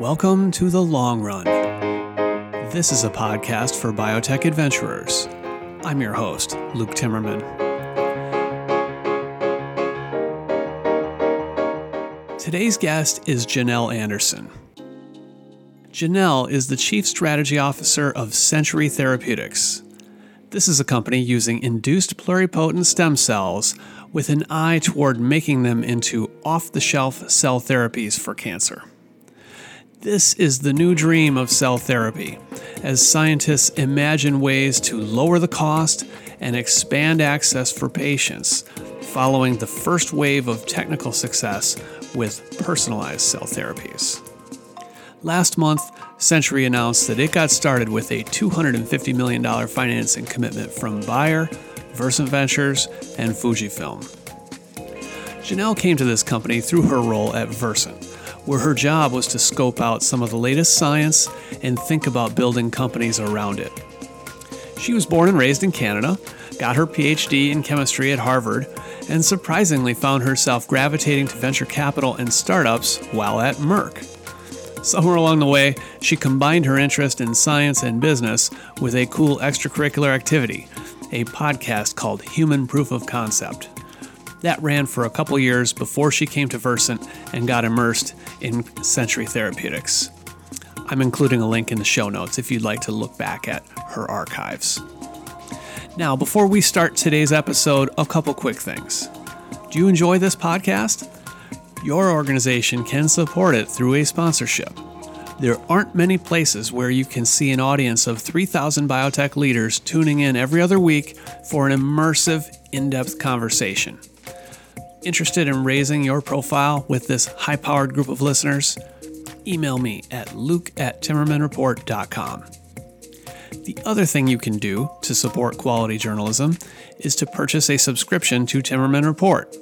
Welcome to The Long Run. This is a podcast for biotech adventurers. I'm your host, Luke Timmerman. Today's guest is Janelle Anderson. Janelle is the Chief Strategy Officer of Century Therapeutics. This is a company using induced pluripotent stem cells with an eye toward making them into off the shelf cell therapies for cancer. This is the new dream of cell therapy, as scientists imagine ways to lower the cost and expand access for patients, following the first wave of technical success with personalized cell therapies. Last month, Century announced that it got started with a $250 million financing commitment from Bayer, Versant Ventures, and Fujifilm. Janelle came to this company through her role at Versant where her job was to scope out some of the latest science and think about building companies around it. She was born and raised in Canada, got her PhD in chemistry at Harvard, and surprisingly found herself gravitating to venture capital and startups while at Merck. Somewhere along the way, she combined her interest in science and business with a cool extracurricular activity, a podcast called Human Proof of Concept. That ran for a couple years before she came to Versant and got immersed in Century Therapeutics. I'm including a link in the show notes if you'd like to look back at her archives. Now, before we start today's episode, a couple quick things. Do you enjoy this podcast? Your organization can support it through a sponsorship. There aren't many places where you can see an audience of 3,000 biotech leaders tuning in every other week for an immersive, in depth conversation. Interested in raising your profile with this high powered group of listeners? Email me at luke at timmermanreport.com. The other thing you can do to support quality journalism is to purchase a subscription to Timmerman Report.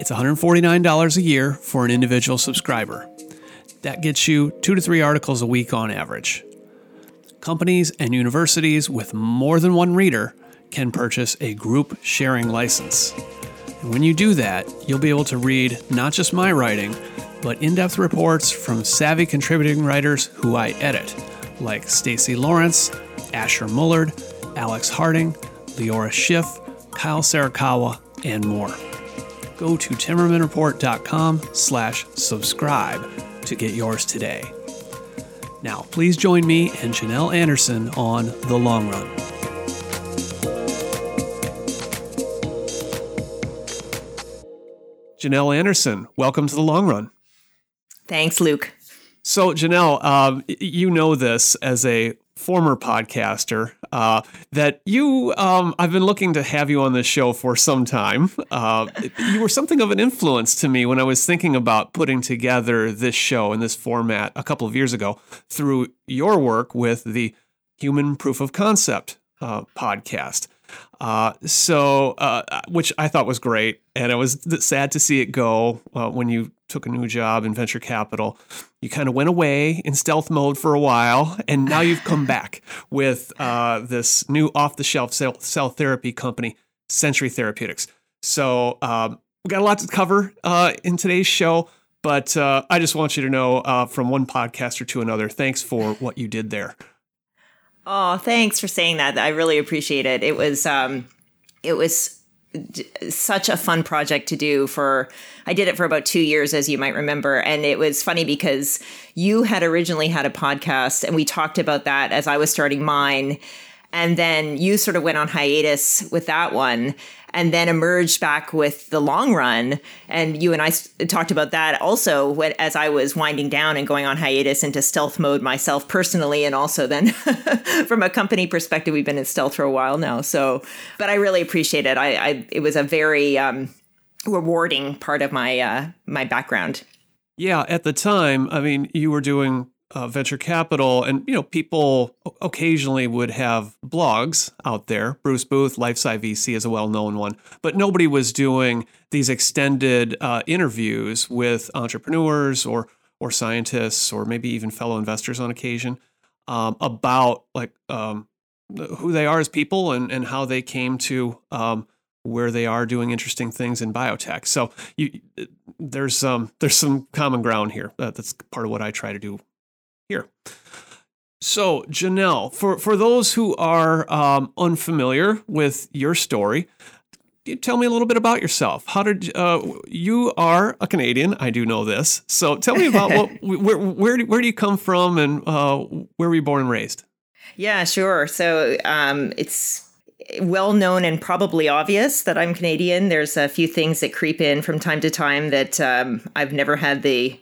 It's $149 a year for an individual subscriber. That gets you two to three articles a week on average. Companies and universities with more than one reader can purchase a group sharing license. When you do that, you'll be able to read not just my writing, but in depth reports from savvy contributing writers who I edit, like Stacy Lawrence, Asher Mullard, Alex Harding, Leora Schiff, Kyle Serikawa, and more. Go to timmermanreport.com slash subscribe to get yours today. Now, please join me and Janelle Anderson on The Long Run. Janelle Anderson, welcome to the long run. Thanks, Luke. So, Janelle, um, you know this as a former podcaster uh, that you um, I've been looking to have you on this show for some time. Uh, you were something of an influence to me when I was thinking about putting together this show in this format a couple of years ago through your work with the Human Proof of Concept uh, podcast. Uh, so, uh, which I thought was great, and it was sad to see it go uh, when you took a new job in venture capital. You kind of went away in stealth mode for a while, and now you've come back with uh, this new off-the-shelf cell, cell, therapy company, Century Therapeutics. So, um, we got a lot to cover uh, in today's show. But uh, I just want you to know from one podcaster to another, thanks for what you did there. Oh, thanks for saying that. I really appreciate it. It was um it was such a fun project to do for I did it for about 2 years as you might remember and it was funny because you had originally had a podcast and we talked about that as I was starting mine and then you sort of went on hiatus with that one and then emerged back with the long run. And you and I talked about that also when, as I was winding down and going on hiatus into stealth mode myself personally. And also then from a company perspective, we've been in stealth for a while now. So, but I really appreciate it. I, I it was a very um, rewarding part of my uh, my background. Yeah, at the time, I mean, you were doing uh, venture capital, and you know, people occasionally would have blogs out there. Bruce Booth, LifeSci VC, is a well-known one, but nobody was doing these extended uh, interviews with entrepreneurs or or scientists or maybe even fellow investors on occasion um, about like um, who they are as people and and how they came to um, where they are doing interesting things in biotech. So you, there's um, there's some common ground here. that's part of what I try to do here. So, Janelle, for, for those who are um, unfamiliar with your story, tell me a little bit about yourself. How did uh, you are a Canadian? I do know this. So, tell me about what where where do, where do you come from and uh, where were you born and raised? Yeah, sure. So, um, it's well known and probably obvious that I'm Canadian. There's a few things that creep in from time to time that um, I've never had the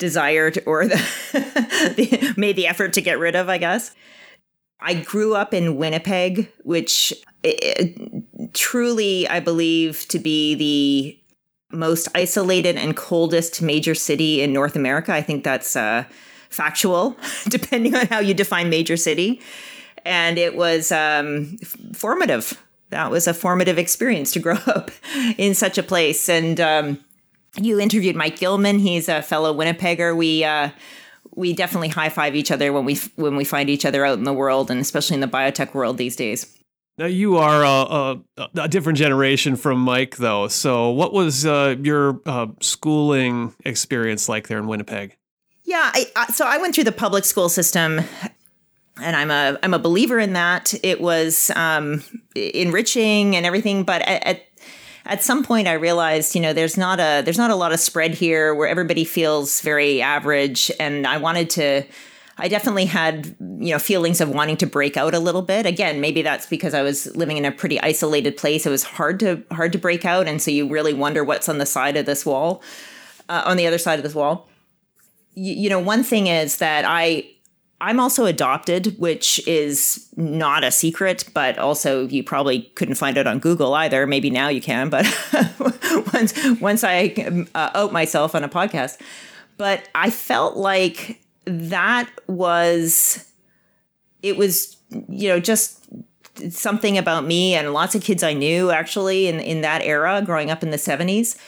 desired or the, made the effort to get rid of, I guess. I grew up in Winnipeg, which it, truly I believe to be the most isolated and coldest major city in North America. I think that's uh, factual, depending on how you define major city. And it was um, formative. That was a formative experience to grow up in such a place. And um, you interviewed Mike Gilman. He's a fellow Winnipegger. We uh, we definitely high five each other when we when we find each other out in the world, and especially in the biotech world these days. Now you are a, a, a different generation from Mike, though. So, what was uh, your uh, schooling experience like there in Winnipeg? Yeah, I, I, so I went through the public school system, and I'm a I'm a believer in that. It was um, enriching and everything, but at, at at some point I realized, you know, there's not a there's not a lot of spread here where everybody feels very average and I wanted to I definitely had, you know, feelings of wanting to break out a little bit. Again, maybe that's because I was living in a pretty isolated place. It was hard to hard to break out and so you really wonder what's on the side of this wall, uh, on the other side of this wall. you know, one thing is that I I'm also adopted, which is not a secret, but also you probably couldn't find it on Google either. Maybe now you can, but once once I uh, out myself on a podcast, but I felt like that was it was you know just something about me and lots of kids I knew actually in in that era growing up in the 70s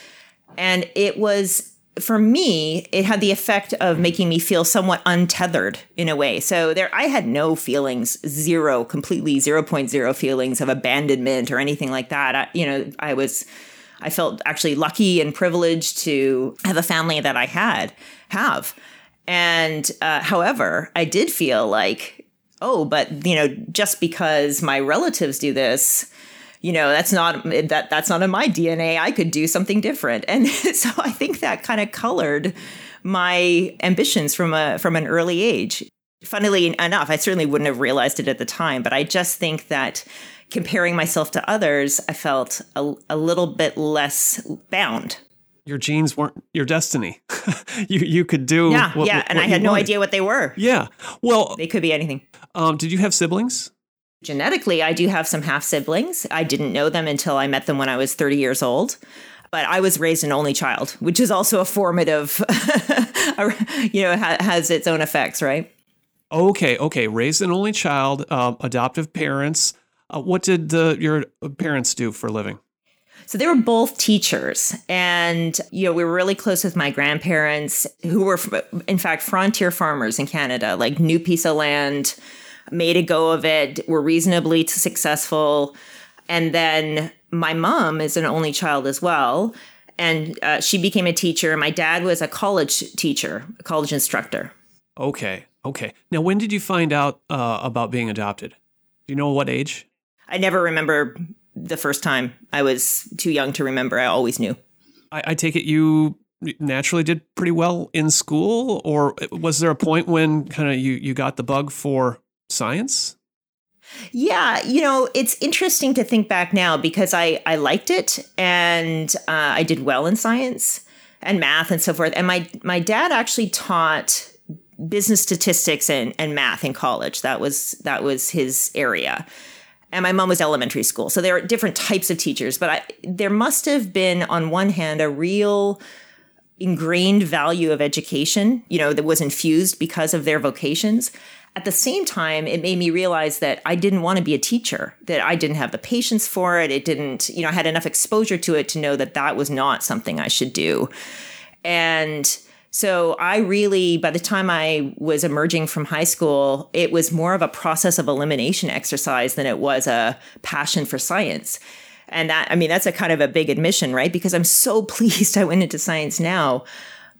and it was for me, it had the effect of making me feel somewhat untethered in a way. So there, I had no feelings, zero, completely 0.0 feelings of abandonment or anything like that. I, you know, I was, I felt actually lucky and privileged to have a family that I had, have. And uh, however, I did feel like, oh, but, you know, just because my relatives do this, you know that's not that that's not in my dna i could do something different and so i think that kind of colored my ambitions from a from an early age funnily enough i certainly wouldn't have realized it at the time but i just think that comparing myself to others i felt a, a little bit less bound your genes weren't your destiny. you you could do yeah what, yeah, and I had no wanted. idea what they were. Yeah, well, they could be anything. Um, did you have siblings? Genetically, I do have some half siblings. I didn't know them until I met them when I was 30 years old. But I was raised an only child, which is also a formative, you know, has its own effects, right? Okay, okay. Raised an only child, uh, adoptive parents. Uh, what did the, your parents do for a living? So they were both teachers, and you know we were really close with my grandparents, who were in fact frontier farmers in Canada, like new piece of land, made a go of it, were reasonably successful. And then my mom is an only child as well. And uh, she became a teacher. My dad was a college teacher, a college instructor. Okay. Okay. Now, when did you find out uh, about being adopted? Do you know what age? I never remember the first time. I was too young to remember. I always knew. I, I take it you naturally did pretty well in school, or was there a point when kind of you you got the bug for science? Yeah, you know, it's interesting to think back now because I, I liked it and uh, I did well in science and math and so forth. And my, my dad actually taught business statistics and, and math in college. That was that was his area. And my mom was elementary school. So there are different types of teachers, but I, there must have been on one hand a real ingrained value of education, you know, that was infused because of their vocations. At the same time, it made me realize that I didn't want to be a teacher, that I didn't have the patience for it. It didn't, you know, I had enough exposure to it to know that that was not something I should do. And so I really, by the time I was emerging from high school, it was more of a process of elimination exercise than it was a passion for science. And that, I mean, that's a kind of a big admission, right? Because I'm so pleased I went into science now.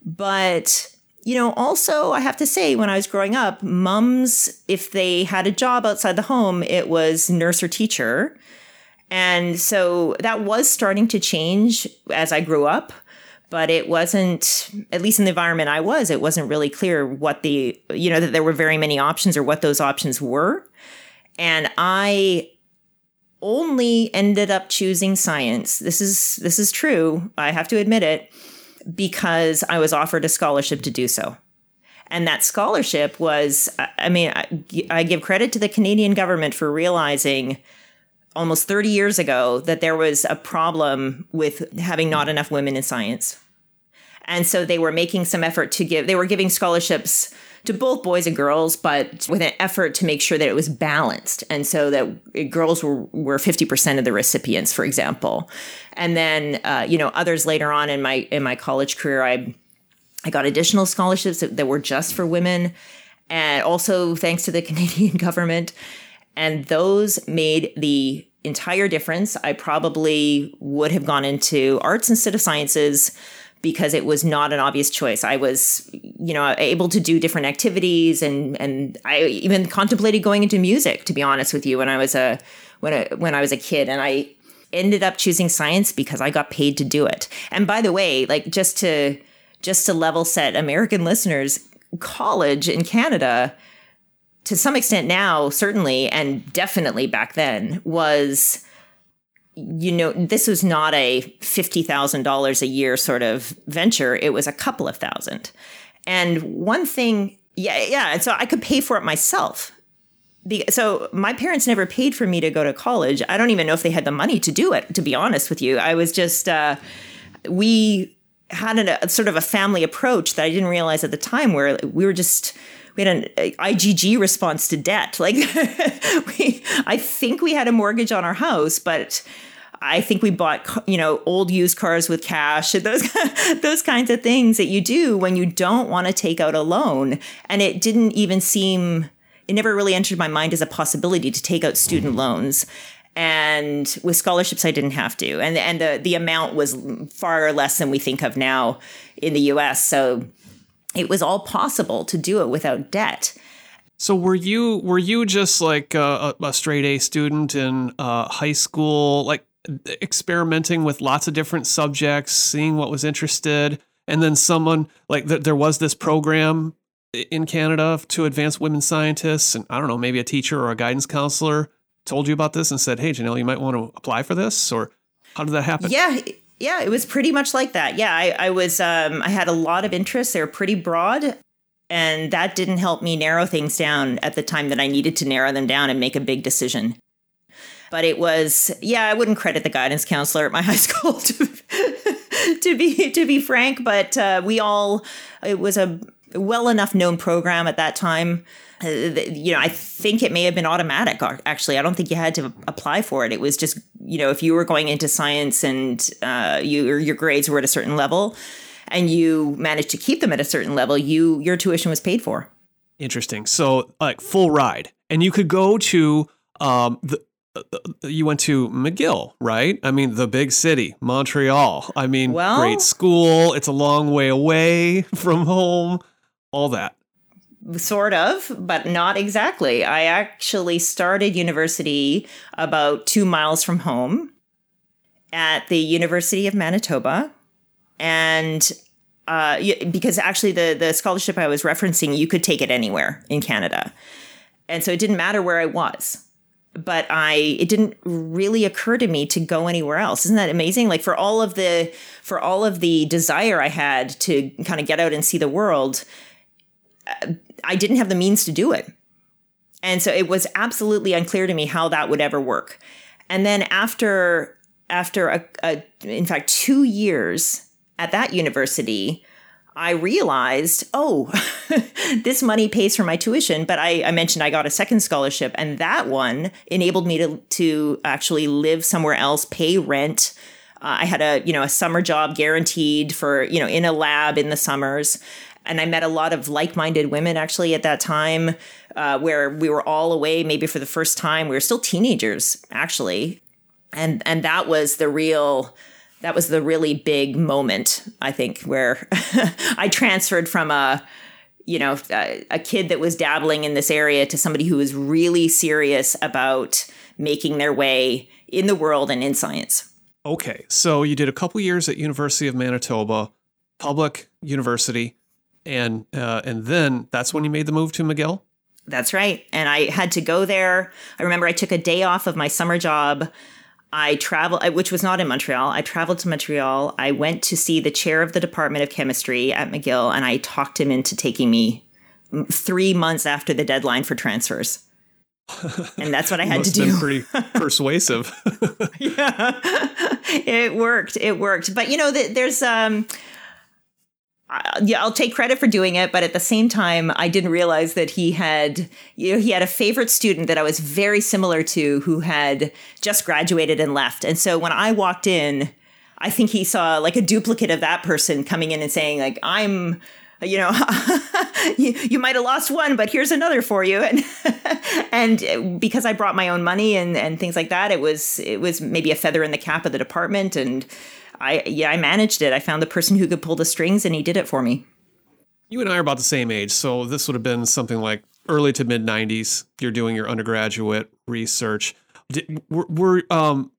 But you know, also I have to say, when I was growing up, mums, if they had a job outside the home, it was nurse or teacher. And so that was starting to change as I grew up, but it wasn't, at least in the environment I was, it wasn't really clear what the, you know, that there were very many options or what those options were. And I only ended up choosing science. This is this is true. I have to admit it because I was offered a scholarship to do so. And that scholarship was, I mean, I, give credit to the Canadian government for realizing almost 30 years ago that there was a problem with having not enough women in science. And so they were making some effort to give, they were giving scholarships to both boys and girls, but with an effort to make sure that it was balanced. And so that girls were, were 50% of the recipients, for example. And then, uh, you know, others later on in my, in my college career, I, I got additional scholarships that, that were just for women. And also thanks to the Canadian government. And those made the entire difference. I probably would have gone into arts instead of sciences because it was not an obvious choice. I was, you know, able to do different activities and and I even contemplated going into music to be honest with you when I was a when I when I was a kid and I ended up choosing science because I got paid to do it. And by the way, like just to just to level set American listeners, college in Canada to some extent now certainly and definitely back then was you know, this was not a $50,000 a year sort of venture. It was a couple of thousand. And one thing, yeah, yeah. And so I could pay for it myself. So my parents never paid for me to go to college. I don't even know if they had the money to do it, to be honest with you. I was just, uh, we had a, a sort of a family approach that I didn't realize at the time where we were just, we had an uh, IGG response to debt. Like we, I think we had a mortgage on our house, but I think we bought, you know, old used cars with cash and those, those kinds of things that you do when you don't want to take out a loan. And it didn't even seem, it never really entered my mind as a possibility to take out student loans. And with scholarships, I didn't have to. And, and the, the amount was far less than we think of now in the US. So it was all possible to do it without debt. So were you were you just like a, a straight A student in uh, high school, like experimenting with lots of different subjects, seeing what was interested, and then someone like th- there was this program in Canada to advance women scientists, and I don't know, maybe a teacher or a guidance counselor told you about this and said, "Hey, Janelle, you might want to apply for this," or how did that happen? Yeah, yeah, it was pretty much like that. Yeah, I, I was um, I had a lot of interests. They were pretty broad, and that didn't help me narrow things down at the time that I needed to narrow them down and make a big decision. But it was, yeah, I wouldn't credit the guidance counselor at my high school to, to be to be frank. But uh, we all, it was a well enough known program at that time uh, you know, I think it may have been automatic. Actually, I don't think you had to apply for it. It was just, you know, if you were going into science and uh, you your grades were at a certain level, and you managed to keep them at a certain level, you your tuition was paid for. Interesting. So, like full ride, and you could go to um, the. Uh, you went to McGill, right? I mean, the big city, Montreal. I mean, well, great school. It's a long way away from home. All that sort of, but not exactly. I actually started university about two miles from home at the University of Manitoba. And uh, because actually, the, the scholarship I was referencing, you could take it anywhere in Canada. And so it didn't matter where I was. But I, it didn't really occur to me to go anywhere else. Isn't that amazing? Like for all of the, for all of the desire I had to kind of get out and see the world, I didn't have the means to do it. And so it was absolutely unclear to me how that would ever work. And then after after a, a in fact 2 years at that university, I realized, oh, this money pays for my tuition. But I, I, mentioned I got a second scholarship, and that one enabled me to to actually live somewhere else, pay rent. Uh, I had a you know a summer job guaranteed for you know in a lab in the summers, and I met a lot of like-minded women actually at that time, uh, where we were all away maybe for the first time. We were still teenagers actually, and and that was the real that was the really big moment, I think, where I transferred from a you know a, a, kid that was dabbling in this area to somebody who was really serious about making their way in the world and in science. Okay, so you did a couple years at University of Manitoba, public university, and uh, and then that's when you made the move to McGill. That's right, and I had to go there. I remember I took a day off of my summer job. I traveled, which was not in Montreal. I traveled to Montreal. I went to see the chair of the Department of Chemistry at McGill, and I talked him into taking me three months after the deadline for transfers and that's what I had to do. pretty persuasive. yeah, it worked. It worked. But you know, there's um, yeah, I'll take credit for doing it, but at the same time, I didn't realize that he had, you know, he had a favorite student that I was very similar to who had just graduated and left. And so when I walked in, I think he saw like a duplicate of that person coming in and saying like, I'm you know, you, you might have lost one, but here's another for you. And and because I brought my own money and, and things like that, it was it was maybe a feather in the cap of the department. And I yeah, I managed it. I found the person who could pull the strings, and he did it for me. You and I are about the same age, so this would have been something like early to mid '90s. You're doing your undergraduate research. Did, were, were um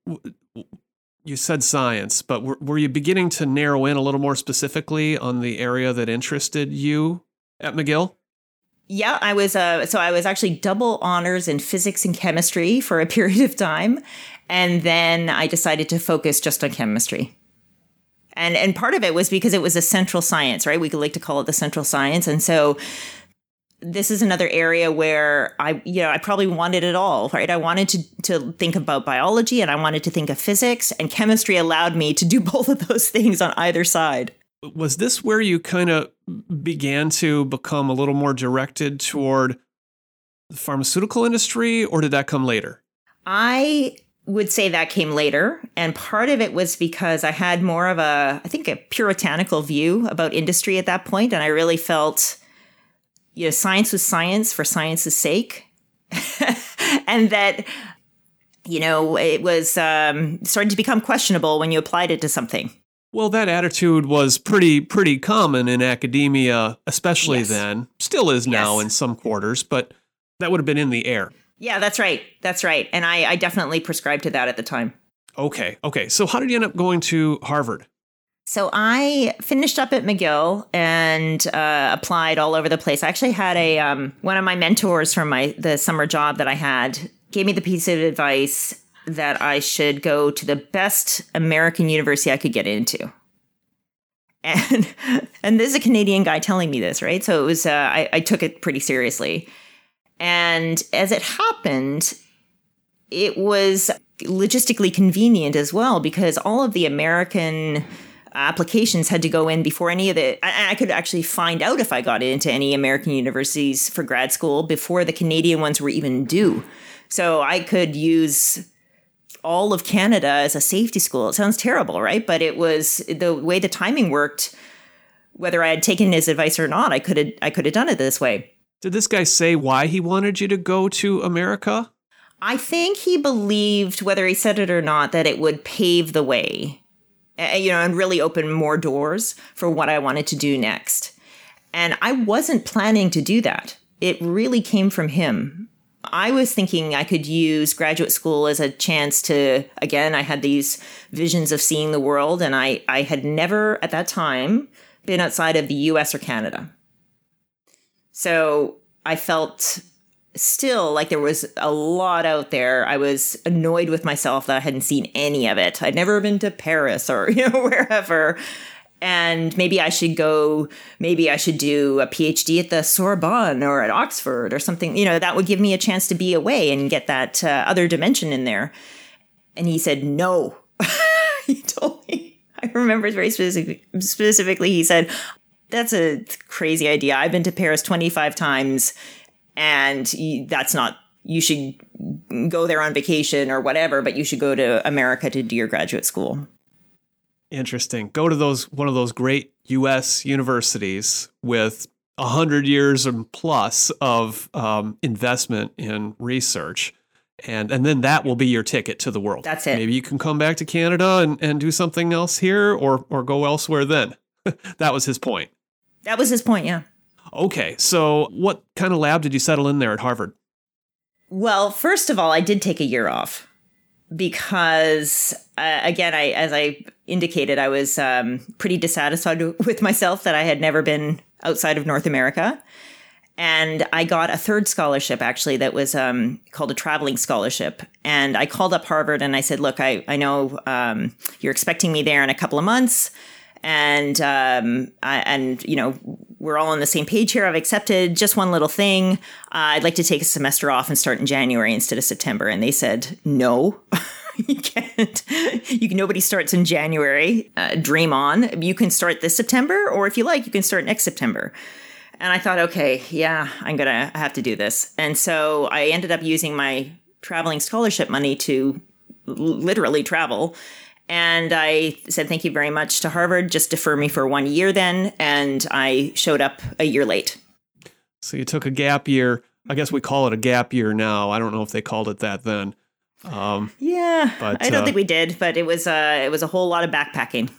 you said science, but were, were you beginning to narrow in a little more specifically on the area that interested you at McGill? Yeah, I was. Uh, so I was actually double honors in physics and chemistry for a period of time, and then I decided to focus just on chemistry. And and part of it was because it was a central science, right? We could like to call it the central science, and so this is another area where I, you know, I probably wanted it all, right? I wanted to, to think about biology and I wanted to think of physics, and chemistry allowed me to do both of those things on either side. Was this where you kind of began to become a little more directed toward the pharmaceutical industry, or did that come later? I would say that came later. And part of it was because I had more of a, I think, a puritanical view about industry at that point, And I really felt you know, science was science for science's sake. and that, you know, it was um, starting to become questionable when you applied it to something. Well, that attitude was pretty pretty common in academia, especially yes. then. Still is now yes. in some quarters, but that would have been in the air. Yeah, that's right. That's right. And I, I definitely prescribed to that at the time. Okay. Okay. So how did you end up going to Harvard? So I finished up at McGill and uh, applied all over the place. I actually had a um, one of my mentors from my the summer job that I had gave me the piece of advice that I should go to the best American university I could get into. And and this is a Canadian guy telling me this, right? So it was uh, I, I took it pretty seriously. And as it happened, it was logistically convenient as well because all of the American applications had to go in before any of the. I, I could actually find out if I got into any American universities for grad school before the Canadian ones were even due. So I could use all of Canada as a safety school. It sounds terrible, right? But it was the way the timing worked. Whether I had taken his advice or not, I could have I could have done it this way. Did this guy say why he wanted you to go to America? I think he believed, whether he said it or not, that it would pave the way eh, you know, and really open more doors for what I wanted to do next. And I wasn't planning to do that. It really came from him. I was thinking I could use graduate school as a chance to, again, I had these visions of seeing the world, and I, I had never at that time been outside of the US or Canada. So I felt still like there was a lot out there. I was annoyed with myself that I hadn't seen any of it. I'd never been to Paris or, you know, wherever. And maybe I should go, maybe I should do a PhD at the Sorbonne or at Oxford or something. You know, that would give me a chance to be away and get that uh, other dimension in there. And he said, no. he told me, I remember very specific, specifically, he said, that's a crazy idea. I've been to Paris 25 times and that's not you should go there on vacation or whatever but you should go to america to do your graduate school interesting go to those one of those great us universities with a hundred years and plus of um, investment in research and and then that will be your ticket to the world. That's it. Maybe you can come back to Canada and, and do something else here or or go elsewhere then. that was his point. That was his point, yeah. Okay, so what kind of lab did you settle in there at Harvard? Well, first of all, I did take a year off because, uh, again, I as I indicated, I was um, pretty dissatisfied with myself that I had never been outside of North America. And I got a third scholarship actually that was um, called a traveling scholarship. And I called up Harvard and I said, Look, I, I know um, you're expecting me there in a couple of months. And um, I, and you know we're all on the same page here. I've accepted just one little thing. Uh, I'd like to take a semester off and start in January instead of September. And they said no. you can't. You can, nobody starts in January. Uh, dream on. You can start this September, or if you like, you can start next September. And I thought, okay, yeah, I'm gonna have to do this. And so I ended up using my traveling scholarship money to literally travel. And I said, thank you very much to Harvard. Just defer me for one year then. And I showed up a year late. So you took a gap year. I guess we call it a gap year now. I don't know if they called it that then. Um, yeah, but, I don't uh, think we did, but it was uh, it was a whole lot of backpacking.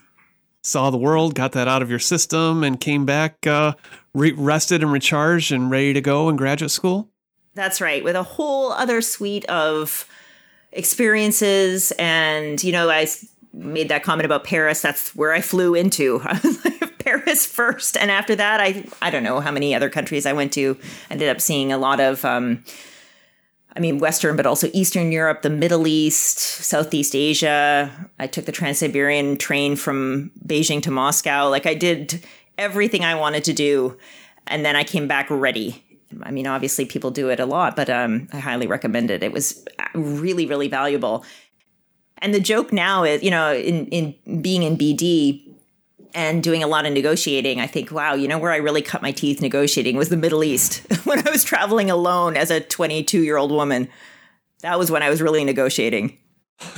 Saw the world, got that out of your system, and came back uh, re- rested and recharged and ready to go in graduate school. That's right, with a whole other suite of experiences, and you know, I made that comment about Paris. That's where I flew into. Paris first, and after that, I I don't know how many other countries I went to. Ended up seeing a lot of. Um, I mean, Western, but also Eastern Europe, the Middle East, Southeast Asia. I took the Trans Siberian train from Beijing to Moscow. Like, I did everything I wanted to do. And then I came back ready. I mean, obviously, people do it a lot, but um, I highly recommend it. It was really, really valuable. And the joke now is, you know, in, in being in BD, and doing a lot of negotiating, I think, wow, you know where I really cut my teeth negotiating was the Middle East. when I was traveling alone as a 22 year old woman, that was when I was really negotiating.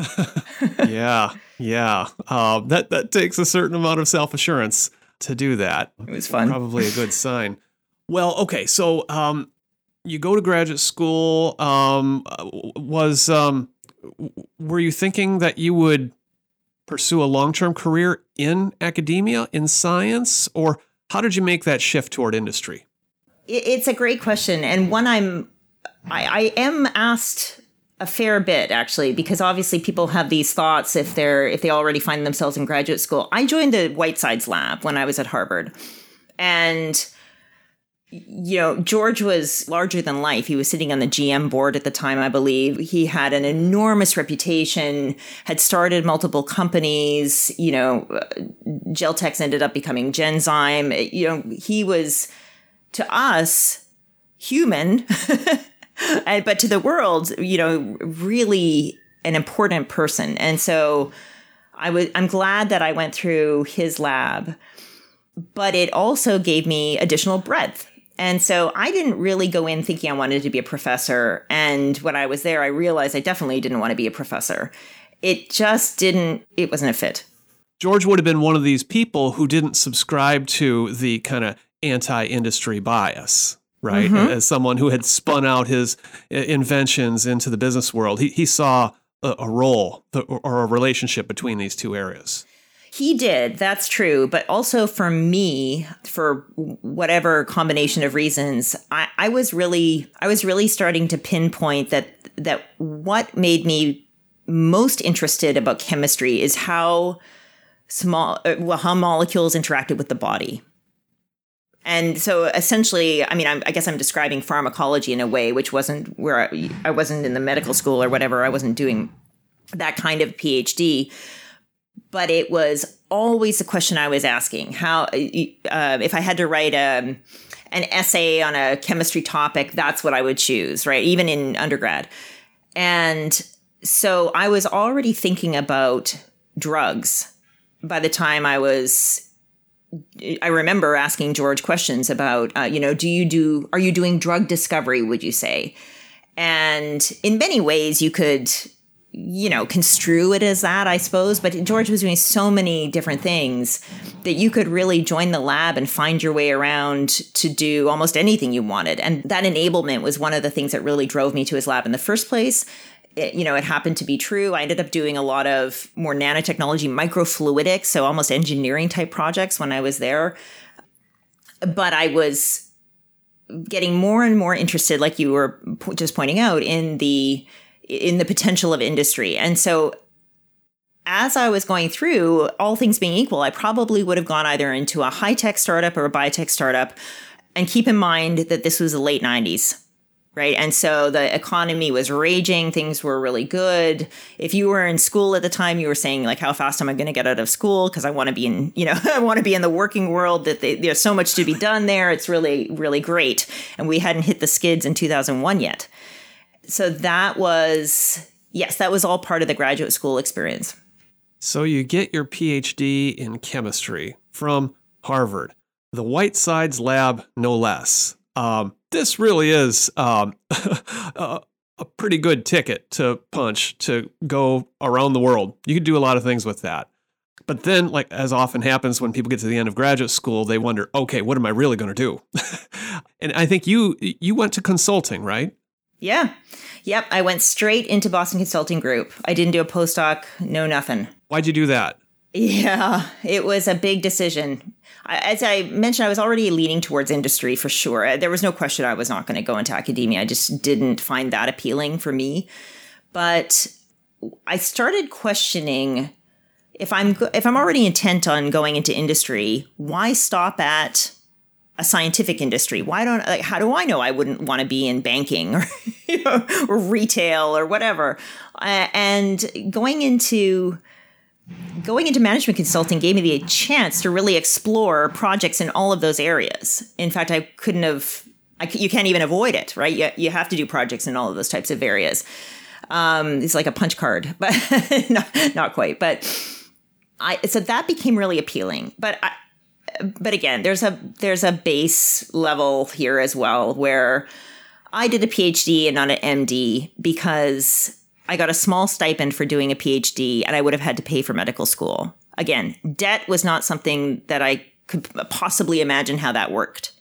yeah, yeah. Um, that that takes a certain amount of self assurance to do that. It was fun. Probably a good sign. Well, okay, so um, you go to graduate school. Um, was um, were you thinking that you would pursue a long term career in academia, in science, or how did you make that shift toward industry? It's a great question, and one I'm I, I am asked a fair bit actually because obviously people have these thoughts if they're if they already find themselves in graduate school i joined the whitesides lab when i was at harvard and you know, George was larger than life. He was sitting on the GM board at the time, I believe. He had an enormous reputation, had started multiple companies. You know, uh, Geltex ended up becoming Genzyme. Uh, you know, he was to us human, but to the world, you know, really an important person. And so I was, I'm glad that I went through his lab but it also gave me additional breadth and so I didn't really go in thinking I wanted to be a professor. And when I was there, I realized I definitely didn't want to be a professor. It just didn't, it wasn't a fit. George would have been one of these people who didn't subscribe to the kind of anti industry bias, right? Mm-hmm. As someone who had spun out his inventions into the business world, he, he saw a, a role or a relationship between these two areas. He did, that's true. But also for me, for whatever combination of reasons, I, I was really I was really starting to pinpoint that that what made me most interested about chemistry is how small uh, well how molecules interacted with the body and so essentially i mean I'm, i guess i'm describing pharmacology in a way which wasn't where I, I wasn't in the medical school or whatever i wasn't doing that kind of phd but it was always the question I was asking: how uh, if I had to write a um, an essay on a chemistry topic, that's what I would choose, right? Even in undergrad, and so I was already thinking about drugs by the time I was. I remember asking George questions about, uh, you know, do you do, are you doing drug discovery, would you say? And in many ways, you could you know, construe it as that, I suppose. But George was doing so many different things that you could really join the lab and find your way around to do almost anything you wanted. And that enablement was one of the things that really drove me to his lab in the first place. It, you know, it happened to be true. I ended up doing a lot of more nanotechnology, microfluidics, so almost engineering type projects when I was there. But I was getting more and more interested, like you were just pointing out, in the in the potential of industry. And so as I was going through, all things being equal, I probably would have gone either into a high tech startup or a biotech startup. And keep in mind that this was the late 90s, right? And so the economy was raging, things were really good. If you were in school at the time, you were saying, like, how fast am I going to get out of school? Because I want to be in, you know, I want to be in the working world, that they, there's so much to be done there. It's really, really great. And we hadn't hit the skids in 2001 yet so that was yes, that was all part of the graduate school experience. So you get your PhD in chemistry from Harvard, the Whitesides Lab, no less. Um, this really is um, a, a pretty good ticket to punch to go around the world. You could do a lot of things with that. But then, like as often happens when people get to the end of graduate school, they wonder, okay, what am I really going to do? and I think you you went to consulting, right? Yeah. Yep. I went straight into Boston Consulting Group. I didn't do a postdoc, no nothing. Why'd you do that? Yeah, it was a big decision. As I mentioned, I was already leaning towards industry for sure. Uh, there was no question I was not going to go into academia. I just didn't find that appealing for me. But I started questioning if I'm if I'm already intent on going into industry, why stop at a scientific industry? Why don't like how do I know I wouldn't want to be in banking or you know, or retail or whatever? Uh, and going into going into management consulting gave me the chance to really explore projects in all of those areas. In fact, I couldn't have. I, you can't even avoid it, right? You, you have to do projects in all of those types of areas. Um, it's like a punch card, but not, not quite. But I so that became really appealing. But I, but again, there's a there's a base level here as well where I did a PhD and not an MD because I got a small stipend for doing a PhD and I would have had to pay for medical school. Again, debt was not something that I could possibly imagine how that worked.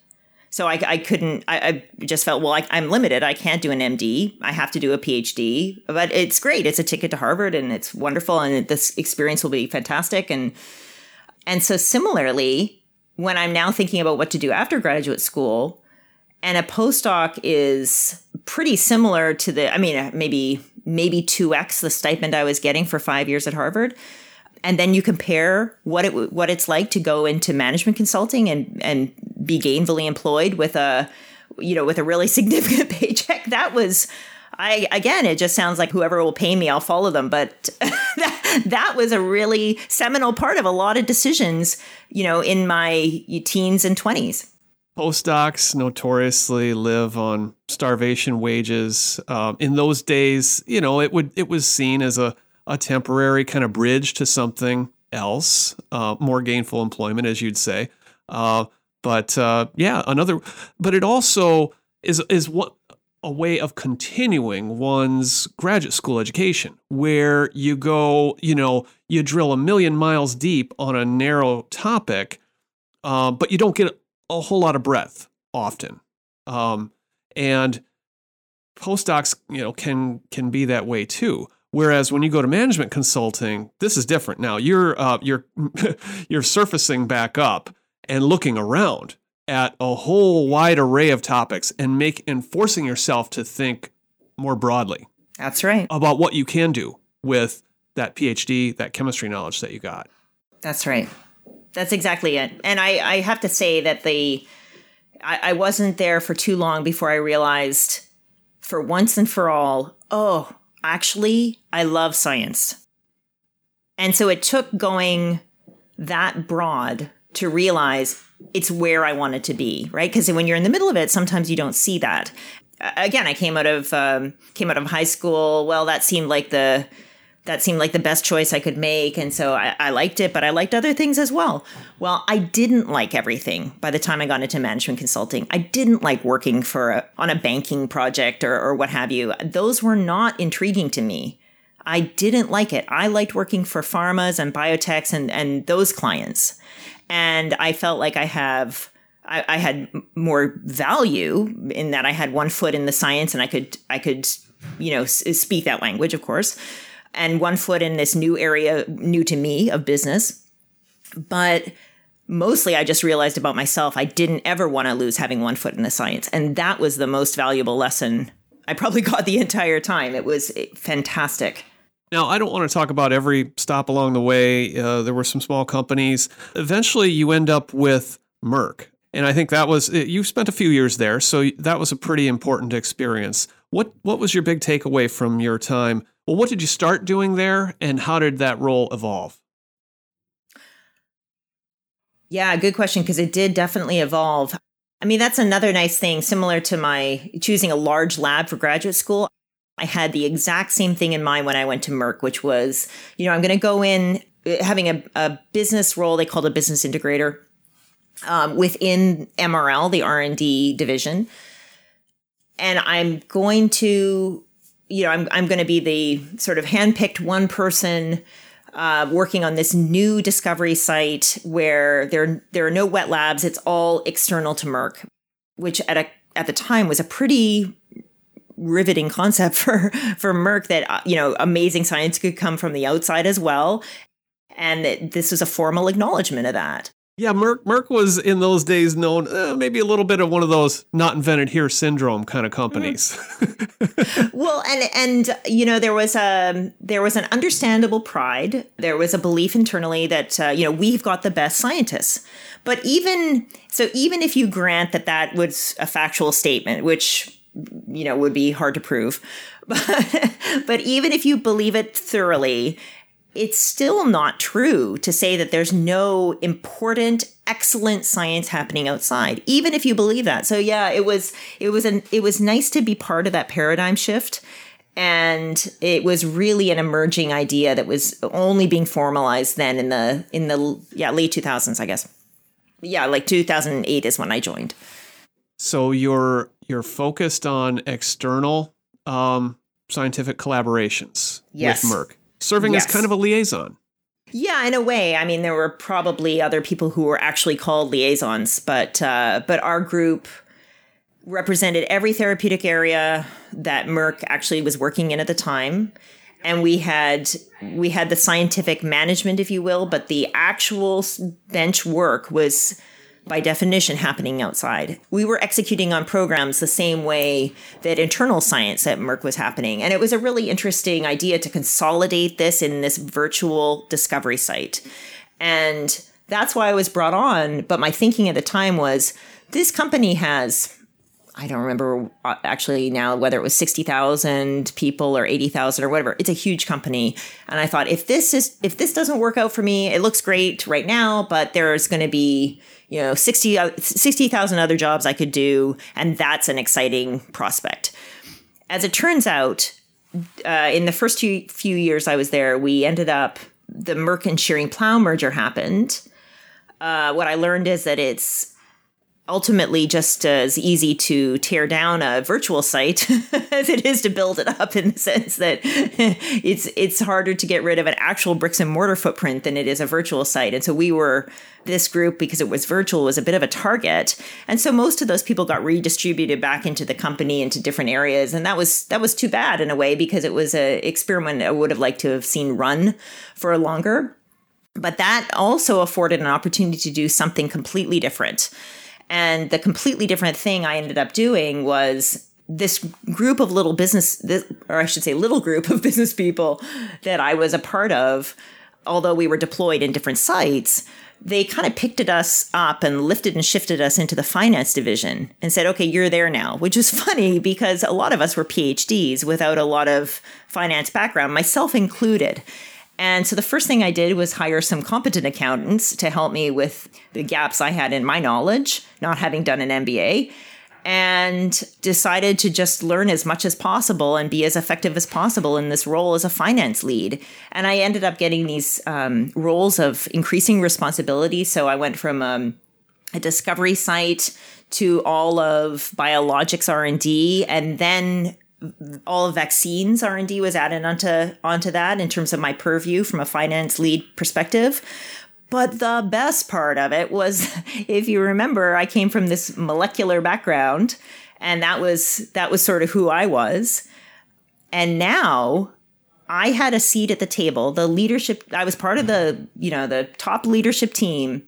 So I, I couldn't, I, I, just felt, well, I, I'm limited. I can't do an MD. I have to do a PhD. But it's great. It's a ticket to Harvard and it's wonderful. And this experience will be fantastic. And, and so similarly, when I'm now thinking about what to do after graduate school, and a postdoc is pretty similar to the, I mean, uh, maybe maybe 2x the stipend I was getting for five years at Harvard. And then you compare what it what it's like to go into management consulting and and be gainfully employed with a you know with a really significant paycheck. That was I again, it just sounds like whoever will pay me, I'll follow them. But that, that was a really seminal part of a lot of decisions, you know, in my teens and twenties. Postdocs notoriously live on starvation wages. Um, in those days, you know, it would it was seen as a a temporary kind of bridge to something else, uh, more gainful employment, as you'd say. Uh, but uh, yeah, another. But it also is is what a way of continuing one's graduate school education where you go, you know, you drill a million miles deep on a narrow topic, uh, but you don't get a whole lot of breadth often. Um, and postdocs, you know, can can be that way too. Whereas when you go to management consulting, this is different. Now you're uh, you're you're surfacing back up and looking around at a whole wide array of topics and make and forcing yourself to think more broadly. That's right. About what you can do with that PhD, that chemistry knowledge that you got. That's right. That's exactly it. And I, I have to say that the I, I wasn't there for too long before I realized for once and for all, oh, actually, I love science. And so it took going that broad to realize it's where I wanted to be, right? Because when you're in the middle of it, sometimes you don't see that. Again, I came out of um, came out of high school. Well, that seemed like the that seemed like the best choice I could make, and so I, I liked it. But I liked other things as well. Well, I didn't like everything by the time I got into management consulting. I didn't like working for a, on a banking project or, or what have you. Those were not intriguing to me. I didn't like it. I liked working for pharmas and biotechs and, and those clients. And I felt like I have, I, I had more value in that I had one foot in the science and I could, I could, you know, speak that language, of course, and one foot in this new area, new to me of business. But mostly I just realized about myself I didn't ever want to lose having one foot in the science. And that was the most valuable lesson I probably got the entire time. It was eh, fantastic. Now, I don't want to talk about every stop along the way. Uh, there were some small companies. Eventually, you end up with Merck. And I think that was, uh, you spent a few years there. So that was a pretty important experience. What, what was your big takeaway from your time? Well, what did you start doing there? And how did that role evolve? Yeah, good question because it did definitely evolve. I mean, that's another nice thing, similar to my choosing a large lab for graduate school. I had the exact same thing in mind when I went to Merck, which was, you know, I'm going to go in uh, having a, a, business role they called a business integrator um, within MRL, the R&D division. And I'm going to, you know, I'm, I'm going to be the sort of handpicked one person uh, working on this new discovery site where there there are no wet labs. It's all external to Merck, which at a at the time was a pretty riveting concept for for Merck that uh, you know amazing science could come from the outside as well, and that this was a formal acknowledgement of that. Yeah, Merck, Merck was in those days known uh, maybe a little bit of one of those not invented here syndrome kind of companies. Mm. well, and and you know there was a um, there was an understandable pride. There was a belief internally that uh, you know we've got the best scientists. But even so, even if you grant that that was a factual statement, which you know would be hard to prove, but but even if you believe it thoroughly, it's still not true to say that there's no important excellent science happening outside even if you believe that. So yeah it was it was an it was nice to be part of that paradigm shift and it was really an emerging idea that was only being formalized then in the in the yeah late 2000s i guess. Yeah like 2008 is when i joined. So you're you're focused on external um, scientific collaborations yes. with merck serving yes. as kind of a liaison. Yeah, in a way. I mean, there were probably other people who were actually called liaisons, but uh, but our group represented every therapeutic area that Merck actually was working in at the time, and we had we had the scientific management, if you will, but the actual bench work was by definition happening outside. We were executing on programs the same way that internal science at Merck was happening. And it was a really interesting idea to consolidate this in this virtual discovery site. And that's why I was brought on. But my thinking at the time was this company has I don't remember uh, actually now whether it was 60,000 people or 80,000 or whatever. It's a huge company. And I thought if this is if this doesn't work out for me, it looks great right now, but there's going to be, you know, 60 uh, 60,000 other jobs I could do and that's an exciting prospect. As it turns out, uh, in the first few, few years I was there, we ended up the Merck and Schering-Plough merger happened. Uh, what I learned is that it's ultimately just as easy to tear down a virtual site as it is to build it up in the sense that it's it's harder to get rid of an actual bricks and mortar footprint than it is a virtual site. And so we were this group because it was virtual was a bit of a target. And so most of those people got redistributed back into the company into different areas. And that was that was too bad in a way because it was an experiment I would have liked to have seen run for longer. But that also afforded an opportunity to do something completely different and the completely different thing I ended up doing was this group of little business, or I should say, little group of business people that I was a part of, although we were deployed in different sites, they kind of picked us up and lifted and shifted us into the finance division and said, okay, you're there now, which is funny because a lot of us were PhDs without a lot of finance background, myself included. And so the first thing I did was hire some competent accountants to help me with the gaps I had in my knowledge, not having done an MBA, and decided to just learn as much as possible and be as effective as possible in this role as a finance lead. And I ended up getting these um, roles of increasing responsibility. So I went from um, a discovery site to all of biologics R&D and then all vaccines R&D was added onto onto that in terms of my purview from a finance lead perspective. But the best part of it was if you remember I came from this molecular background and that was that was sort of who I was. And now I had a seat at the table. The leadership I was part of the, you know, the top leadership team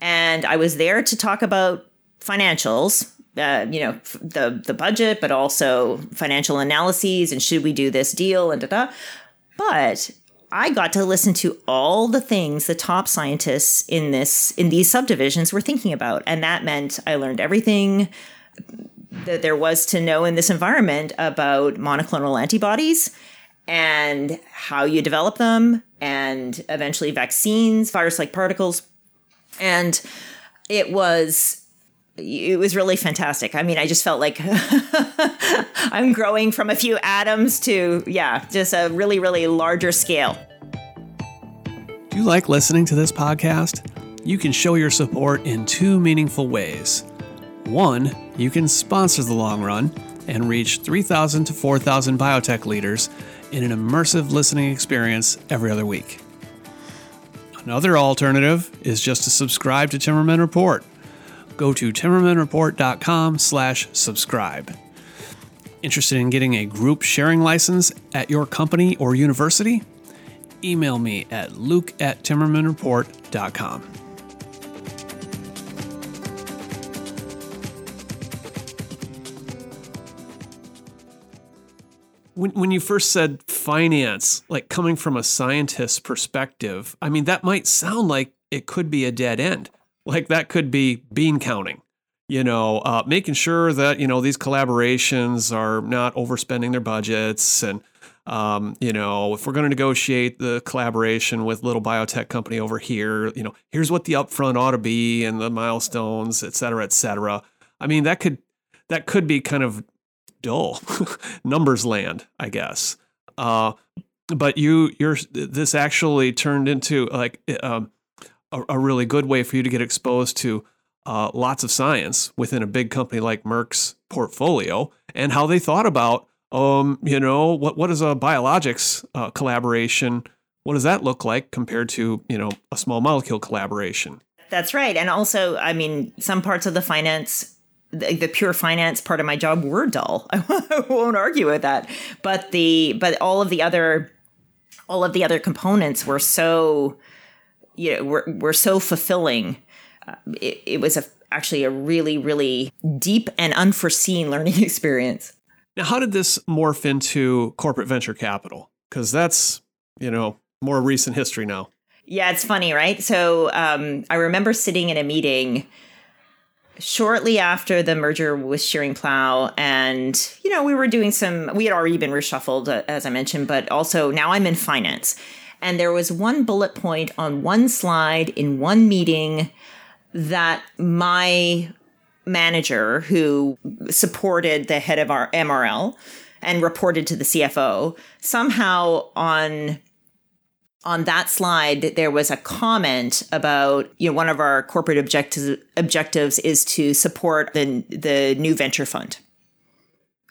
and I was there to talk about financials uh, you know the the budget, but also financial analyses and should we do this deal and da da. But I got to listen to all the things the top scientists in this in these subdivisions were thinking about, and that meant I learned everything that there was to know in this environment about monoclonal antibodies and how you develop them, and eventually vaccines, virus-like particles, and it was it was really fantastic. I mean, I just felt like I'm growing from a few atoms to, yeah, just a really, really larger scale. Do you like listening to this podcast? You can show your support in two meaningful ways. One, you can sponsor the long run and reach 3,000 to 4,000 biotech leaders in an immersive listening experience every other week. Another alternative is just to subscribe to Timmerman Report go to timmermanreport.com slash subscribe. Interested in getting a group sharing license at your company or university? Email me at luke at timmermanreport.com. When, when you first said finance, like coming from a scientist's perspective, I mean, that might sound like it could be a dead end. Like that could be bean counting, you know, uh, making sure that, you know, these collaborations are not overspending their budgets. And, um, you know, if we're going to negotiate the collaboration with little biotech company over here, you know, here's what the upfront ought to be and the milestones, et cetera, et cetera. I mean, that could, that could be kind of dull numbers land, I guess. Uh, but you, you're, this actually turned into like, um, a, a really good way for you to get exposed to uh, lots of science within a big company like Merck's portfolio and how they thought about, um, you know, what what is a biologics uh, collaboration? What does that look like compared to you know a small molecule collaboration? That's right, and also, I mean, some parts of the finance the, the, pure finance part of my job were dull. I won't argue with that. But the but all of the other all of the other components were so you know were were so fulfilling. Uh, it, it, was a, actually a really really deep and unforeseen learning experience. Now, how did this morph into corporate venture capital? Because that's you know more recent history now. Yeah, it's funny, right? So um, I remember sitting in a meeting shortly after the merger with Schering-Plough, and you know we were doing some we had already been reshuffled uh, as i mentioned but also now i'm in finance and there was one bullet point on one slide in one meeting that my manager, who supported the head of our MRL and reported to the CFO, somehow on on that slide there was a comment about you know one of our corporate objectives objectives is to support the the new venture fund.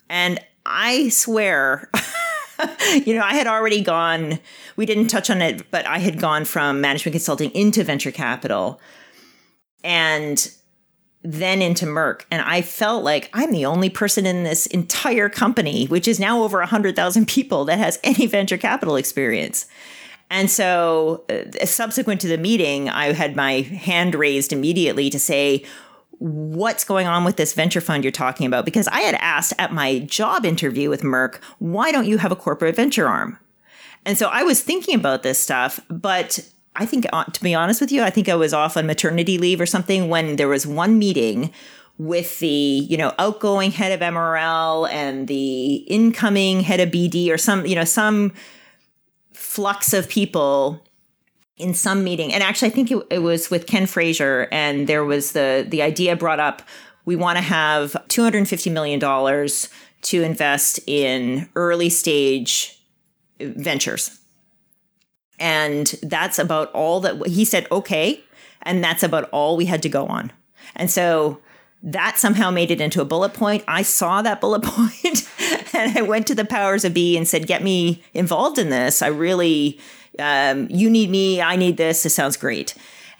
And i swear you know, I had already gone, we didn't touch on it, but I had gone from management consulting into venture capital and then into Merck. And I felt like I'm the only person in this entire company, which is now over 100,000 people, that has any venture capital experience. And so, uh, subsequent to the meeting, I had my hand raised immediately to say, what's going on with this venture fund you're talking about because I had asked at my job interview with Merck, why don't you have a corporate venture arm? And so I was thinking about this stuff, but I think, uh, to be honest with you, I think I was off on maternity leave or something when there was one meeting with the you know outgoing head of MRL and the incoming head of BD or some you know some flux of people in some meeting, and actually, I think it, it was with Ken Frazier, and there was the the idea brought up. We want to have two hundred fifty million dollars to invest in early stage ventures, and that's about all that he said. Okay, and that's about all we had to go on. And so that somehow made it into a bullet point. I saw that bullet point and I went to the powers of B and said, get me involved in this. I really, um, you need me. I need this. This sounds great.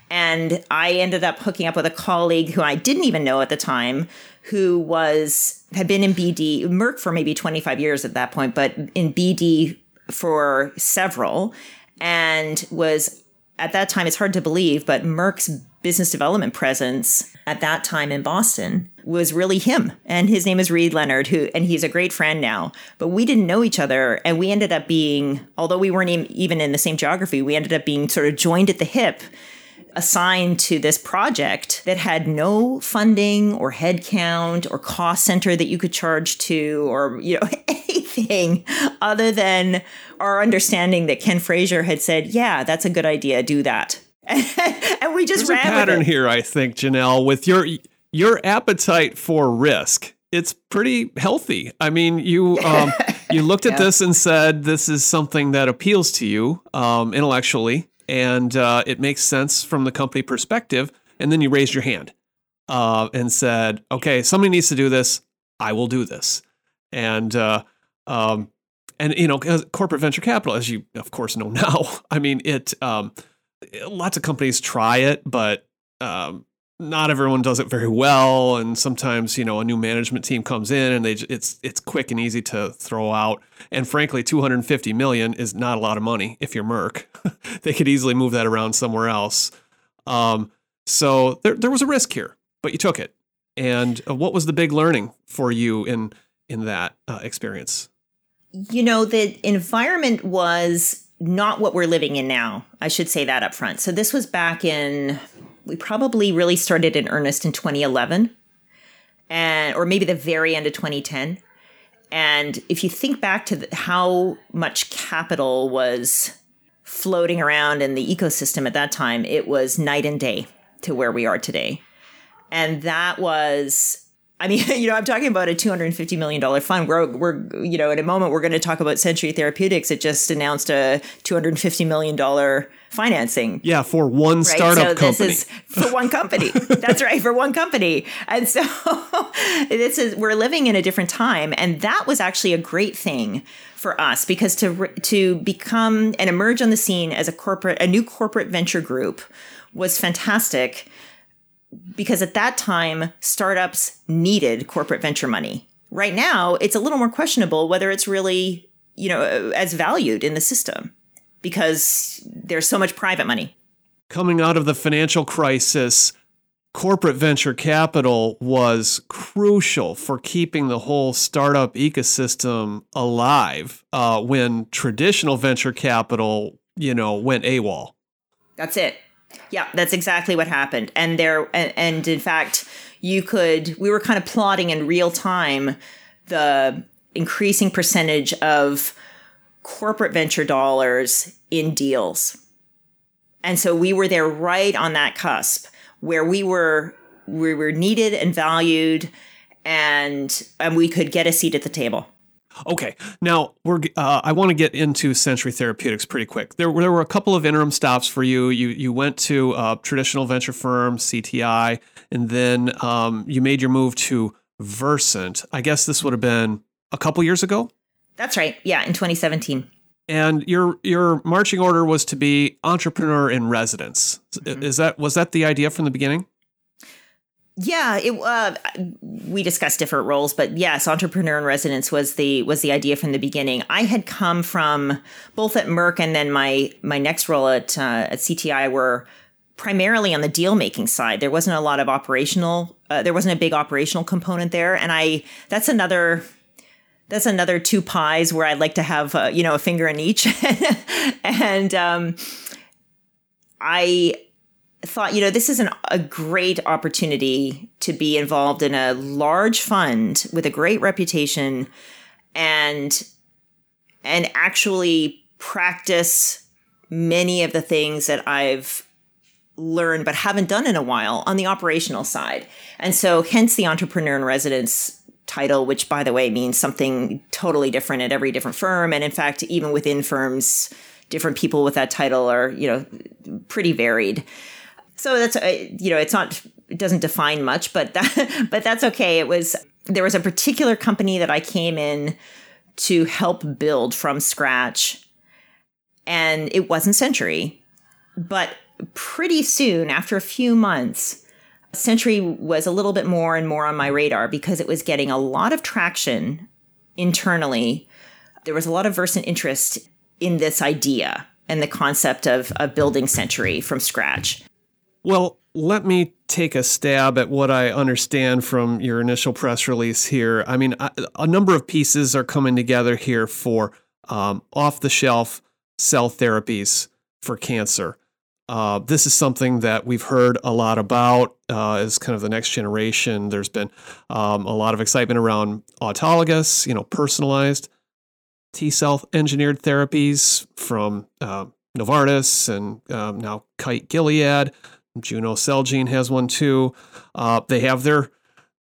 And I ended up hooking up with a colleague who I didn't even know at the time, who was had been in BD Merck for maybe 25 years at that point, but in BD for several, and was at that time. It's hard to believe, but Merck's business development presence at that time in Boston was really him. And his name is Reed Leonard, who and he's a great friend now. But we didn't know each other, and we ended up being, although we weren't even in the same geography, we ended up being sort of joined at the hip assigned to this project that had no funding or headcount or cost center that you could charge to or you know anything other than our understanding that Ken Frazier had said, "Yeah, that's a good idea. Do that." and we just There's ran a pattern here, I think, Janelle, with your your appetite for risk. It's pretty healthy. I mean, you um, you looked at yeah. this and said this is something that appeals to you um, intellectually and uh, it makes sense from the company perspective. And then you raised your hand uh, and said, "Okay, somebody needs to do this. I will do this." And uh, um, and you know, corporate venture capital, as you of course know now, I mean, it. Lots of companies try it, but um, not everyone does it very well and sometimes you know a new management team comes in and they it's it's quick and easy to throw out. And frankly 250 million is not a lot of money if you're Merck. They could easily move that around somewhere else. Um, so there there was a risk here but you took it. And uh, what was the big learning for you in in that uh, experience? You know the environment was not what we're living in now. I should say that up front. So this was back in we probably really started in earnest in 2011 and or maybe the very end of 2010 and if you think back to the, how much capital was floating around in the ecosystem at that time it was night and day to where we are today. And that was I mean, you know, I'm talking about a $250 million fund. We're, we're, you know, in a moment, we're going to talk about Century Therapeutics. It just announced a $250 million financing. Yeah, for one right? startup so company. This is for one company. That's right, for one company. And so this is, we're living in a different time. And that was actually a great thing for us because to, to become and emerge on the scene as a corporate, a new corporate venture group was fantastic because at that time, startups needed corporate venture money. Right now, it's a little more questionable whether it's really, you know, as valued in the system because there's so much private money. Coming out of the financial crisis, corporate venture capital was crucial for keeping the whole startup ecosystem alive uh, when traditional venture capital, you know, went AWOL. That's it. Yeah, that's exactly what happened. And there, and, and in fact, you could, we were kind of plotting in real time the increasing percentage of corporate venture dollars in deals. And so we were there right on that cusp where we were we were needed and valued and and we could get a seat at the table. Okay, now we're. Uh, I want to get into Century Therapeutics pretty quick. There, there were a couple of interim stops for you. You, you went to a traditional venture firm, CTI, and then um, you made your move to Versant. I guess this would have been a couple years ago. That's right. Yeah, in 2017. And your your marching order was to be entrepreneur in residence. Mm-hmm. Is that was that the idea from the beginning? Yeah, it, uh, we discussed different roles, but yes, entrepreneur in residence was the was the idea from the beginning. I had come from both at Merck and then my my next role at uh, at CTI were primarily on the deal making side. There wasn't a lot of operational. Uh, there wasn't a big operational component there, and I that's another that's another two pies where I'd like to have uh, you know a finger in each, and um, I thought, you know, this is an, a great opportunity to be involved in a large fund with a great reputation and and actually practice many of the things that I've learned but haven't done in a while on the operational side. And so hence the entrepreneur in residence title which by the way means something totally different at every different firm and in fact even within firms different people with that title are, you know, pretty varied so that's uh, you know it's not doesn't define much, but that, but that's okay. It was there was a particular company that I came in to help build from scratch, and it wasn't Century, but pretty soon after a few months. Century was a little bit more and more on my radar because it was getting a lot of traction internally. There was a lot of Versant interest in this idea and the concept of, of building Century from scratch. Well, let me take a stab at what I understand from your initial press release here. I mean, a number of pieces are coming together here for um, off the shelf cell therapies for cancer. Uh, this is something that we've heard a lot about uh, as kind of the next generation. There's been um, a lot of excitement around autologous, you know, personalized T cell engineered therapies from uh, Novartis and um, now Kite Gilead. Juno Celgene has one too. Uh, they have their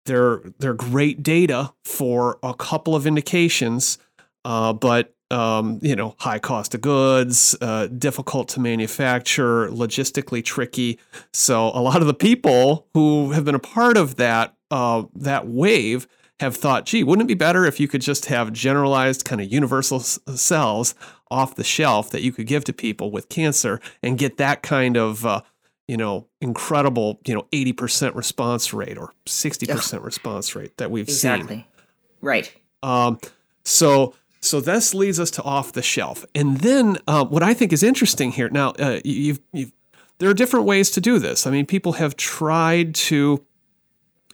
their their great data for a couple of indications, uh, but um, you know, high cost of goods, uh, difficult to manufacture, logistically tricky. So a lot of the people who have been a part of that uh, that wave have thought, gee, wouldn't it be better if you could just have generalized kind of universal s- cells off the shelf that you could give to people with cancer and get that kind of uh, you know, incredible, you know, 80% response rate or 60% Ugh. response rate that we've seen. exactly. seen. Right. Um, so, so this leads us to off the shelf. And then uh, what I think is interesting here now, uh, you've, you've, there are different ways to do this. I mean, people have tried to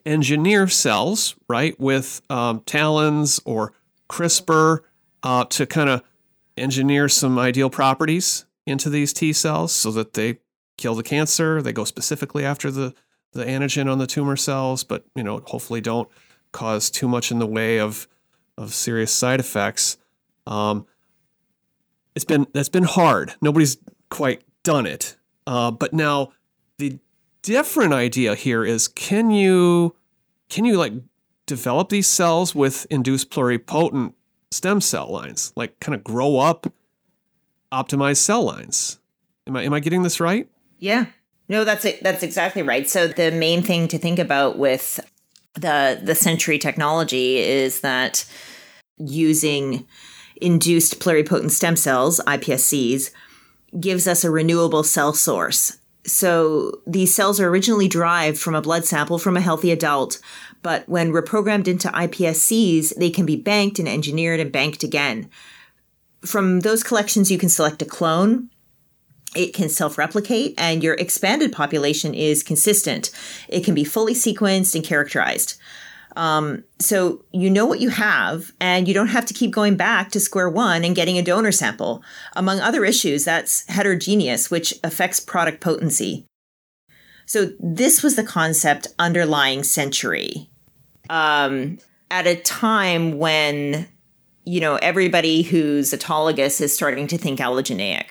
engineer cells, right, with um, TALENs or CRISPR uh, to kind of engineer some ideal properties into these T cells so that they kill the cancer. They go specifically after the, the antigen on the tumor cells, but you know, hopefully don't cause too much in the way of of serious side effects. Um, it's been that's been hard. Nobody's quite done it. Uh, but now the different idea here is can you can you like develop these cells with induced pluripotent stem cell lines, like kind of grow up optimized cell lines? Am I am I getting this right? Yeah. No, that's it. That's exactly right. So the main thing to think about with the the Century technology is that using induced pluripotent stem cells, iPSCs, gives us a renewable cell source. So these cells are originally derived from a blood sample from a healthy adult, but when reprogrammed into iPSCs, they can be banked and engineered and banked again. From those collections, you can select a clone it can self replicate and your expanded population is consistent. It can be fully sequenced and characterized. Um, so you know what you have, and you don't have to keep going back to square one and getting a donor sample. Among other issues, that's heterogeneous, which affects product potency. So this was the concept underlying Century. Um, at a time when, you know, everybody who's autologous is starting to think allogeneic.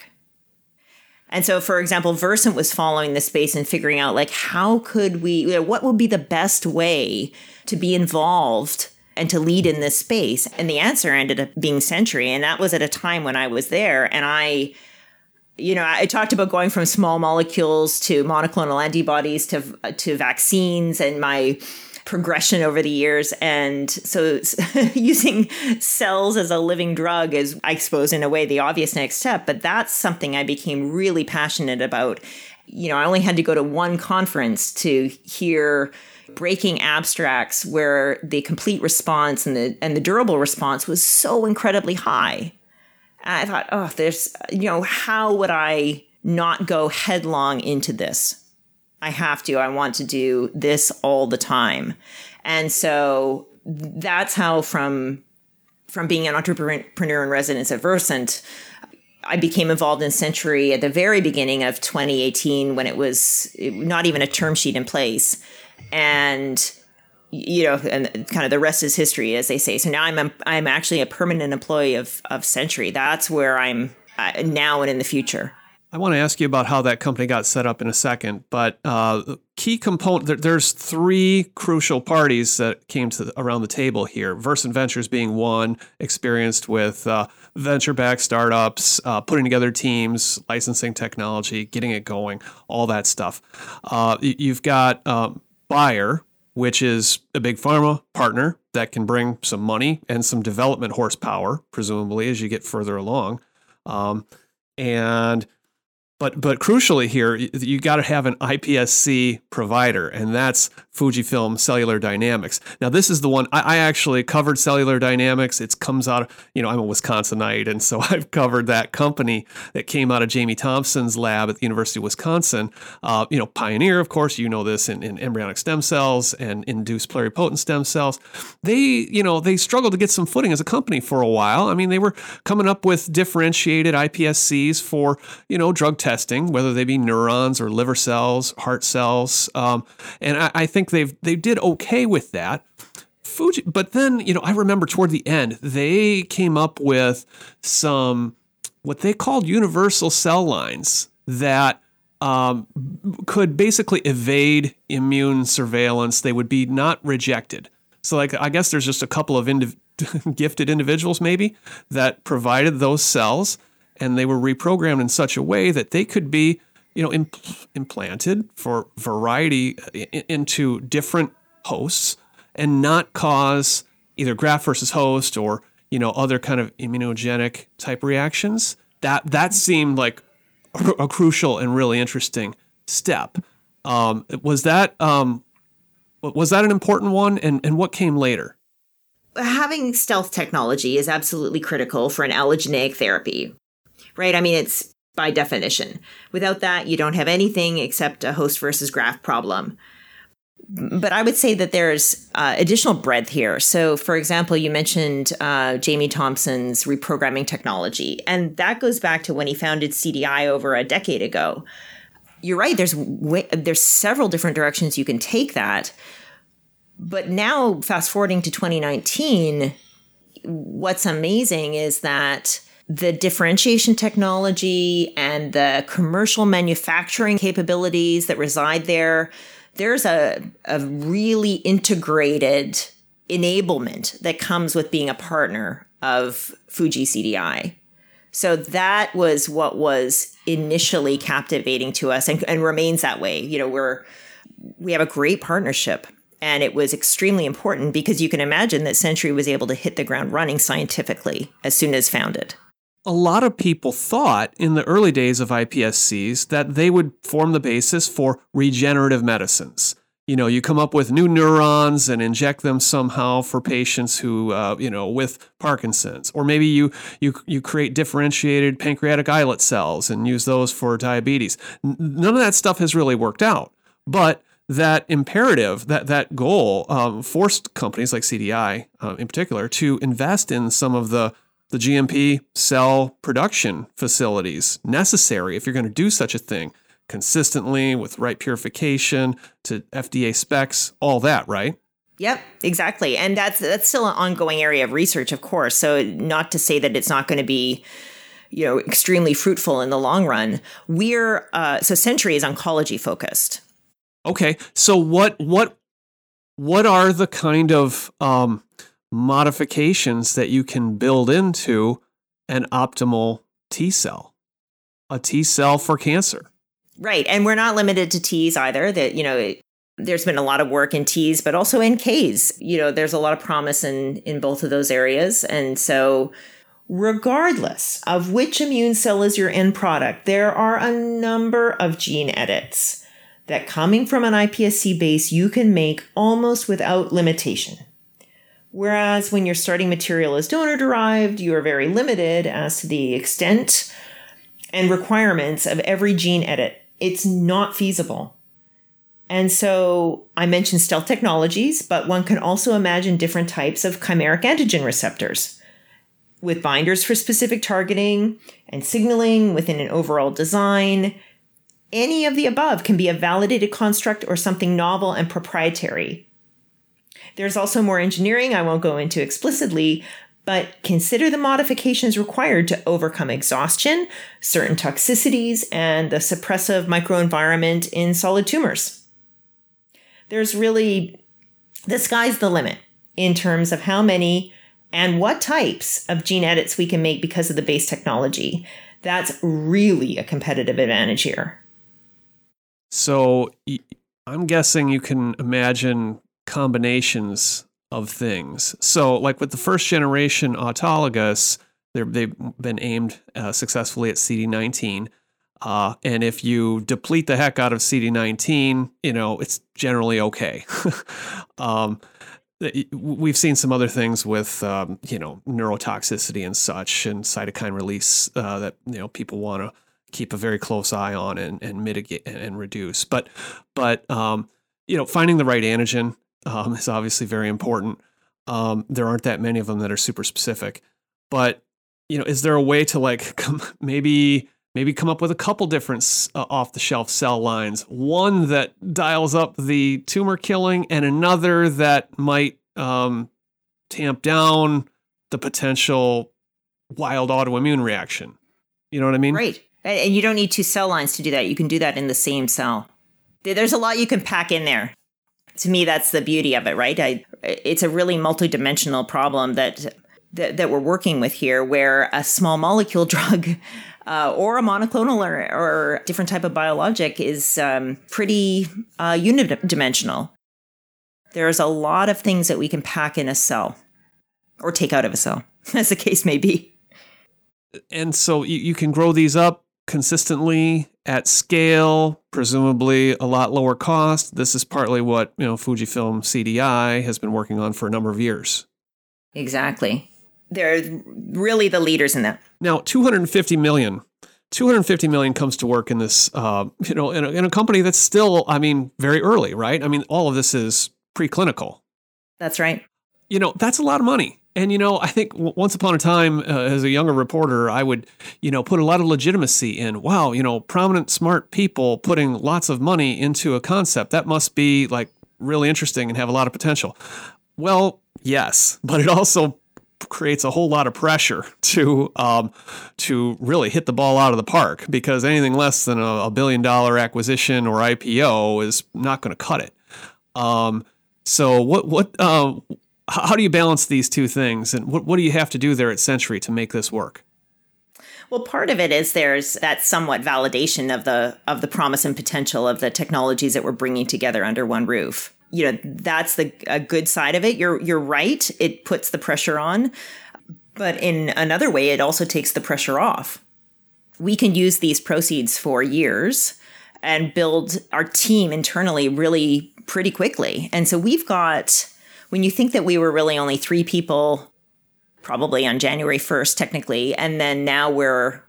And so, for example, Versant was following the space and figuring out like how could we, you know, what would be the best way to be involved and to lead in this space. And the answer ended up being Century, and that was at a time when I was there, and I. You know, I talked about going from small molecules to monoclonal antibodies to to vaccines, and my progression over the years. And so using cells as a living drug is, I suppose, in a way, the obvious next step. But that's something I became really passionate about. You know, I only had to go to one conference to hear breaking abstracts where the complete response and the and the durable response was so incredibly high. I thought, oh, there's you know, how would I not go headlong into this? I have to. I want to do this all the time. And so that's how from from being an entrepreneur in residence at Versant, I became involved in Century at the very beginning of 2018 when it was not even a term sheet in place. And you know, and kind of the rest is history, as they say. So now I'm a, I'm actually a permanent employee of of Century. That's where I'm uh, now and in the future. I want to ask you about how that company got set up in a second, but uh, key component there, there's three crucial parties that came to the, around the table here. Versant Ventures being one, experienced with uh, venture-backed startups, uh, putting together teams, licensing technology, getting it going, all that stuff. Uh, you've got um, Bayer, which is a big pharma partner that can bring some money and some development horsepower, presumably, as you get further along. Um, and but but crucially here, you got to have an IPSC provider, and that's Fujifilm Cellular Dynamics. Now, this is the one I, I, actually covered Cellular Dynamics. It comes out of you know I'm a Wisconsinite, and so I've covered that company that came out of Jamie Thomson's lab at the University of Wisconsin. Uh, you know, pioneer, of course, you know this in, in embryonic stem cells and induced pluripotent stem cells. They you know they struggled to get some footing as a company for a while. I mean, they were coming up with differentiated IPSCs for you know drug testing, whether they be neurons or liver cells, heart cells. Um, and I, I, think they've they did okay with that. Fuji, but then you know I remember toward the end they came up with some what they called universal cell lines that um, could basically evade immune surveillance. They would be not rejected. So like I guess there's just a couple of indiv- gifted individuals maybe that provided those cells and they were reprogrammed in such a way that they could be you know impl- implanted for variety into different hosts and not cause either graft versus host or you know other kind of immunogenic type reactions. That that seemed like a, a crucial and really interesting step. Um, was that um, was that an important one? And, and what came later? Having stealth technology is absolutely critical for an allogeneic therapy right? I mean, it's by definition. Without that, you don't have anything except a host versus graft problem. But I would say that there's uh, additional breadth here. So, for example, you mentioned uh, Jamie Thomson's reprogramming technology, and that goes back to when he founded CDI over a decade ago. You're right. There's way, there's several different directions you can take that. But now, fast forwarding to 2019, what's amazing is that the differentiation technology and the commercial manufacturing capabilities that reside there, there's a, a really integrated enablement that comes with being a partner of Fuji CDI. So that was what was initially captivating to us and, and remains that way. You know, we're we have a great partnership and it was extremely important because you can imagine that Century was able to hit the ground running scientifically as soon as founded a lot of people thought in the early days of iPSCs that they would form the basis for regenerative medicines. You know, you come up with new neurons and inject them somehow for patients who, uh, you know, with Parkinson's, or maybe you you you create differentiated pancreatic islet cells and use those for diabetes. None of that stuff has really worked out, but that imperative, that that goal, um, forced companies like CDI, uh, in particular, to invest in some of the the GMP cell production facilities necessary if you're going to do such a thing consistently with right purification to FDA specs, all that, right? Yep, exactly. And that's that's still an ongoing area of research, of course. So not to say that it's not going to be you know extremely fruitful in the long run. We're uh, so Century is oncology focused. Okay, so what what what are the kind of um, modifications that you can build into an optimal T cell, a T cell for cancer. Right. And we're not limited to Ts either. That, you know, it, there's been a lot of work in Ts, but also in Ks. You know, there's a lot of promise in in both of those areas. And so regardless of which immune cell is your end product, there are a number of gene edits that coming from an iPSC base you can make almost without limitation. Whereas when your starting material is donor derived, you are very limited as to the extent and requirements of every gene edit. It's not feasible. And so I mentioned stealth technologies, but one can also imagine different types of chimeric antigen receptors with binders for specific targeting and signaling within an overall design. Any of the above can be a validated construct or something novel and proprietary. There's also more engineering I won't go into explicitly, but consider the modifications required to overcome exhaustion, certain toxicities, and the suppressive microenvironment in solid tumors. There's really, the sky's the limit in terms of how many and what types of gene edits we can make because of the base technology. That's really a competitive advantage here. So I'm guessing you can imagine combinations of things. So, like with the first generation autologous, they've been aimed uh, successfully at CD19. Uh, and if you deplete the heck out of CD19, you know, it's generally okay. um, we've seen some other things with, um, you know, neurotoxicity and such and cytokine release uh, that, you know, people want to keep a very close eye on and, and mitigate and reduce. But, but, um, you know, finding the right antigen um, is obviously very important. Um, there aren't that many of them that are super specific, but you know, is there a way to like come, maybe maybe come up with a couple different uh, off the shelf cell lines, one that dials up the tumor killing, and another that might um, tamp down the potential wild autoimmune reaction. You know what I mean? Right. And you don't need two cell lines to do that. You can do that in the same cell. There's a lot you can pack in there. To me, that's the beauty of it, right? I, it's a really multidimensional problem that that, that we're working with here, where a small molecule drug uh, or a monoclonal or, or different type of biologic is um, pretty uh, unidimensional. There's a lot of things that we can pack in a cell or take out of a cell, as the case may be. And so you, you can grow these up consistently at scale, presumably a lot lower cost. This is partly what you know Fujifilm CDI has been working on for a number of years. Exactly they're really the leaders in that. Now, 250 million. 250 million comes to work in this, uh, you know, in a, in a company that's still, I mean, very early, right? I mean, all of this is preclinical. That's right. You know, that's a lot of money. And, you know, I think once upon a time, uh, as a younger reporter, I would, you know, put a lot of legitimacy in, wow, you know, prominent, smart people putting lots of money into a concept. That must be like really interesting and have a lot of potential. Well, yes, but it also creates a whole lot of pressure to um, to really hit the ball out of the park because anything less than a, a billion dollar acquisition or IPO is not going to cut it. Um, so what what uh, how do you balance these two things, and what what do you have to do there at Century to make this work? Well, part of it is there's that somewhat validation of the of the promise and potential of the technologies that we're bringing together under one roof. You know that's the a good side of it. You're you're right it puts the pressure on but in another way it also takes the pressure off. We can use these proceeds for years and build our team internally really pretty quickly. And so we've got when you think that we were really only 3 people probably on January 1st technically and then now we're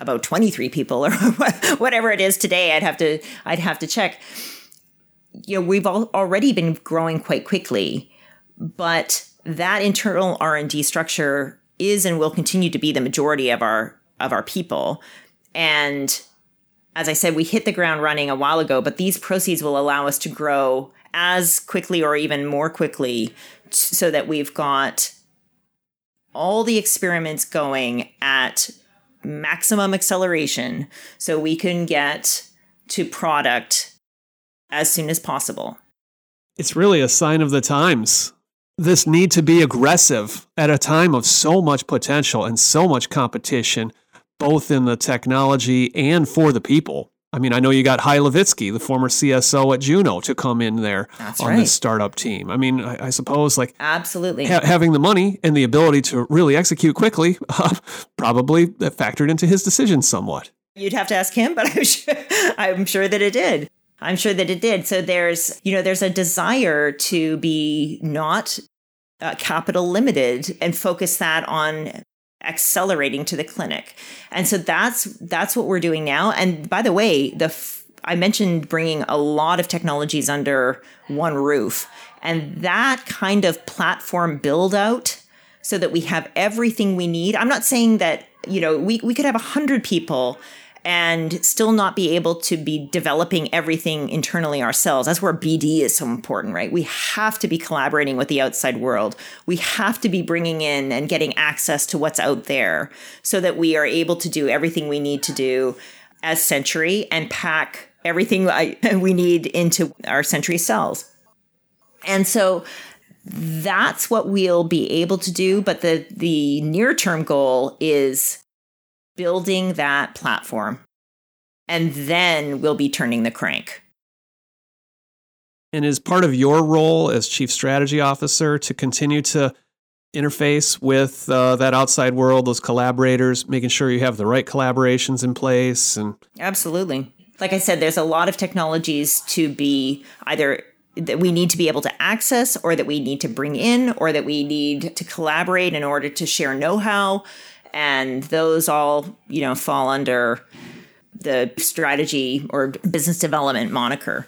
about 23 people or whatever it is today I'd have to I'd have to check. You know we've already been growing quite quickly but that internal r&d structure is and will continue to be the majority of our of our people. And as i said we hit the ground running a while ago but these proceeds will allow us to grow as quickly or even more quickly so that we've got all the experiments going at maximum acceleration so we can get to product as soon as possible. It's really a sign of the times. This need to be aggressive at a time of so much potential and so much competition, both in the technology and for the people. I mean, I know you got Hy Levitsky, the former CSO at Juno, to come in there That's on right. this startup team. I mean, I, I suppose like absolutely ha- having the money and the ability to really execute quickly uh, probably factored into his decision somewhat. You'd have to ask him, but I'm sure, I'm sure that it did. I'm sure that it did. So there's, you know, there's a desire to be not uh, capital limited and focus that on accelerating to the clinic. And so that's that's what we're doing now. And by the way, the f- I mentioned bringing a lot of technologies under one roof. And that kind of platform build out so that we have everything we need. I'm not saying that, you know, we, we could have 100 people and still not be able to be developing everything internally ourselves. That's where BD is so important, right? We have to be collaborating with the outside world. We have to be bringing in and getting access to what's out there so that we are able to do everything we need to do as Century and pack everything we need into our Century cells. And so that's what we'll be able to do. But the, the near term goal is building that platform. And then we'll be turning the crank. And is part of your role as chief strategy officer to continue to interface with uh, that outside world, those collaborators, making sure you have the right collaborations in place and Absolutely. Like I said, there's a lot of technologies to be either that we need to be able to access or that we need to bring in or that we need to collaborate in order to share know-how and those all, you know, fall under the strategy or business development moniker.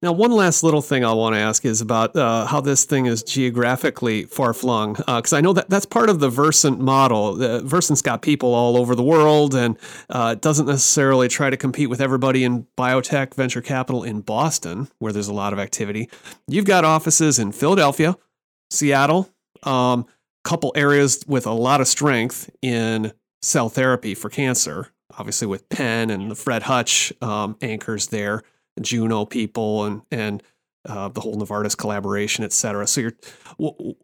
Now, one last little thing I want to ask is about uh, how this thing is geographically far flung, because uh, I know that that's part of the Versant model. The, Versant's got people all over the world, and uh, doesn't necessarily try to compete with everybody in biotech venture capital in Boston, where there's a lot of activity. You've got offices in Philadelphia, Seattle, um, couple areas with a lot of strength in cell therapy for cancer, obviously with Penn and the Fred Hutch um, anchors there. Juno people and and uh, the whole Novartis collaboration, et cetera. So you're,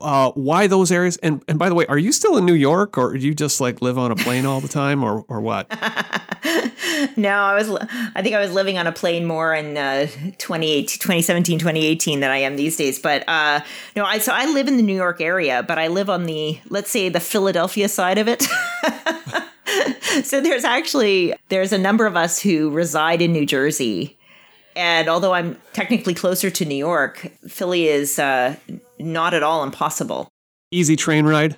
uh, why those areas? And and by the way, are you still in New York, or do you just like live on a plane all the time, or or what? no, I was. I think I was living on a plane more in uh, 2017, 2018 than I am these days. But uh, no, I so I live in the New York area, but I live on the let's say the Philadelphia side of it. so there's actually there's a number of us who reside in New Jersey and although I'm technically closer to New York, Philly is uh, not at all impossible. Easy train ride?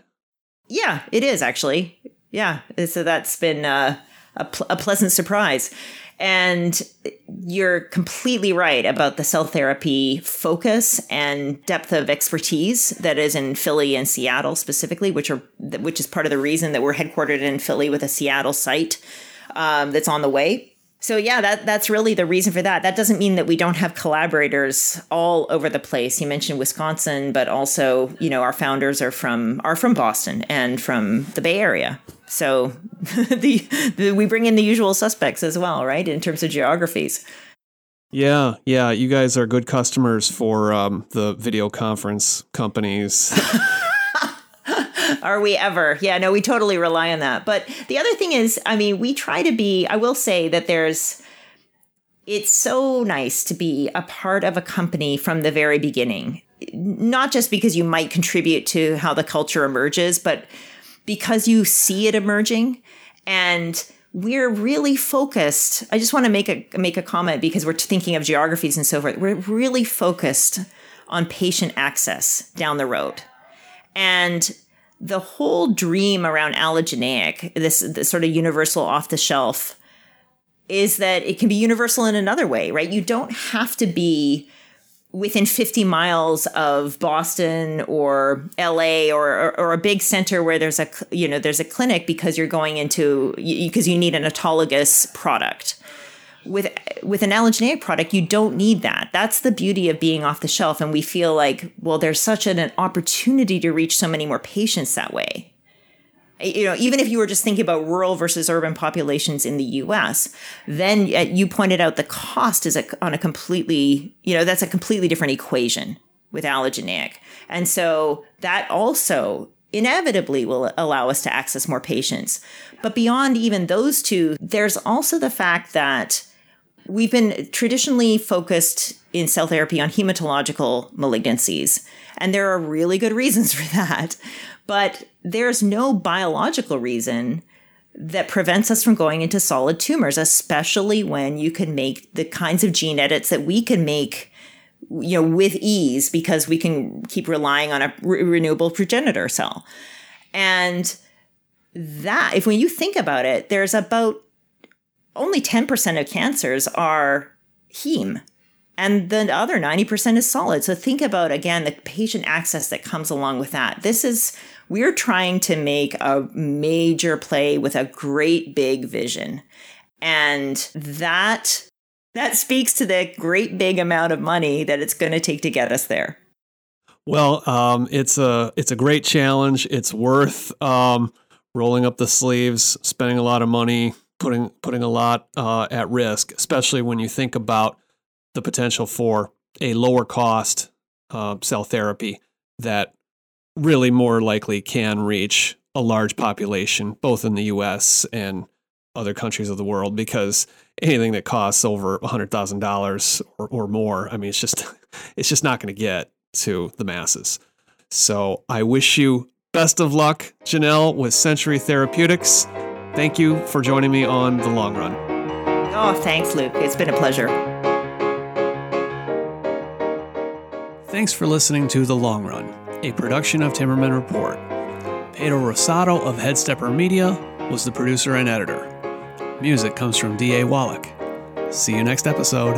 Yeah, it is actually. Yeah. So that's been uh, a, pl- a pleasant surprise. And you're completely right about the cell therapy focus and depth of expertise that is in Philly and Seattle specifically, which are which is part of the reason that we're headquartered in Philly with a Seattle site um, that's on the way. So yeah, that that's really the reason for that. That doesn't mean that we don't have collaborators all over the place. You mentioned Wisconsin, but also, you know, our founders are from are from Boston and from the Bay Area. So the, the we bring in the usual suspects as well, right? In terms of geographies. Yeah, yeah, you guys are good customers for um, the video conference companies. Are we ever? Yeah, no, we totally rely on that. But the other thing is, I mean, we try to be, I will say that there's, it's so nice to be a part of a company from the very beginning. Not just because you might contribute to how the culture emerges, but because you see it emerging and we're really focused. I just want to make a make a comment because we're thinking of geographies and so forth. We're really focused on patient access down the road. And the whole dream around allogeneic, this, this sort of universal off the shelf, is that it can be universal in another way, right? You don't have to be within 50 miles of Boston or LA or, or, or, a big center where there's a you know there's a clinic because you're going into because you need an autologous product with with an allogeneic product you don't need that. That's the beauty of being off the shelf. And we feel like well there's such an, an opportunity to reach so many more patients that way. You know even if you were just thinking about rural versus urban populations in the US then uh, you pointed out the cost is a, on a completely you know that's a completely different equation with allogeneic. And so that also inevitably will allow us to access more patients. But beyond even those two there's also the fact that We've been traditionally focused in cell therapy on hematological malignancies, and there are really good reasons for that. But there's no biological reason that prevents us from going into solid tumors, especially when you can make the kinds of gene edits that we can make you know with ease because we can keep relying on a re- renewable progenitor cell and that if when you think about it there's about only 10% of cancers are heme and the other 90% is solid. So think about again the patient access that comes along with that. This is we're trying to make a major play with a great big vision. And that that speaks to the great big amount of money that it's going to take to get us there. Well, um, it's a it's a great challenge. It's worth um, rolling up the sleeves, spending a lot of money, putting putting a lot uh, at risk, especially when you think about the potential for a lower cost uh, cell therapy that really more likely can reach a large population, both in the U.S. and other countries of the world because anything that costs over $100,000 or, or more, I mean, it's just, it's just not going to get to the masses. So I wish you best of luck, Janelle, with Century Therapeutics. Thank you for joining me on The Long Run. Oh, thanks, Luke. It's been a pleasure. Thanks for listening to The Long Run, a production of Timmerman Report. Pedro Rosado of Headstepper Media was the producer and editor. Music comes from D.A. Wallach. See you next episode.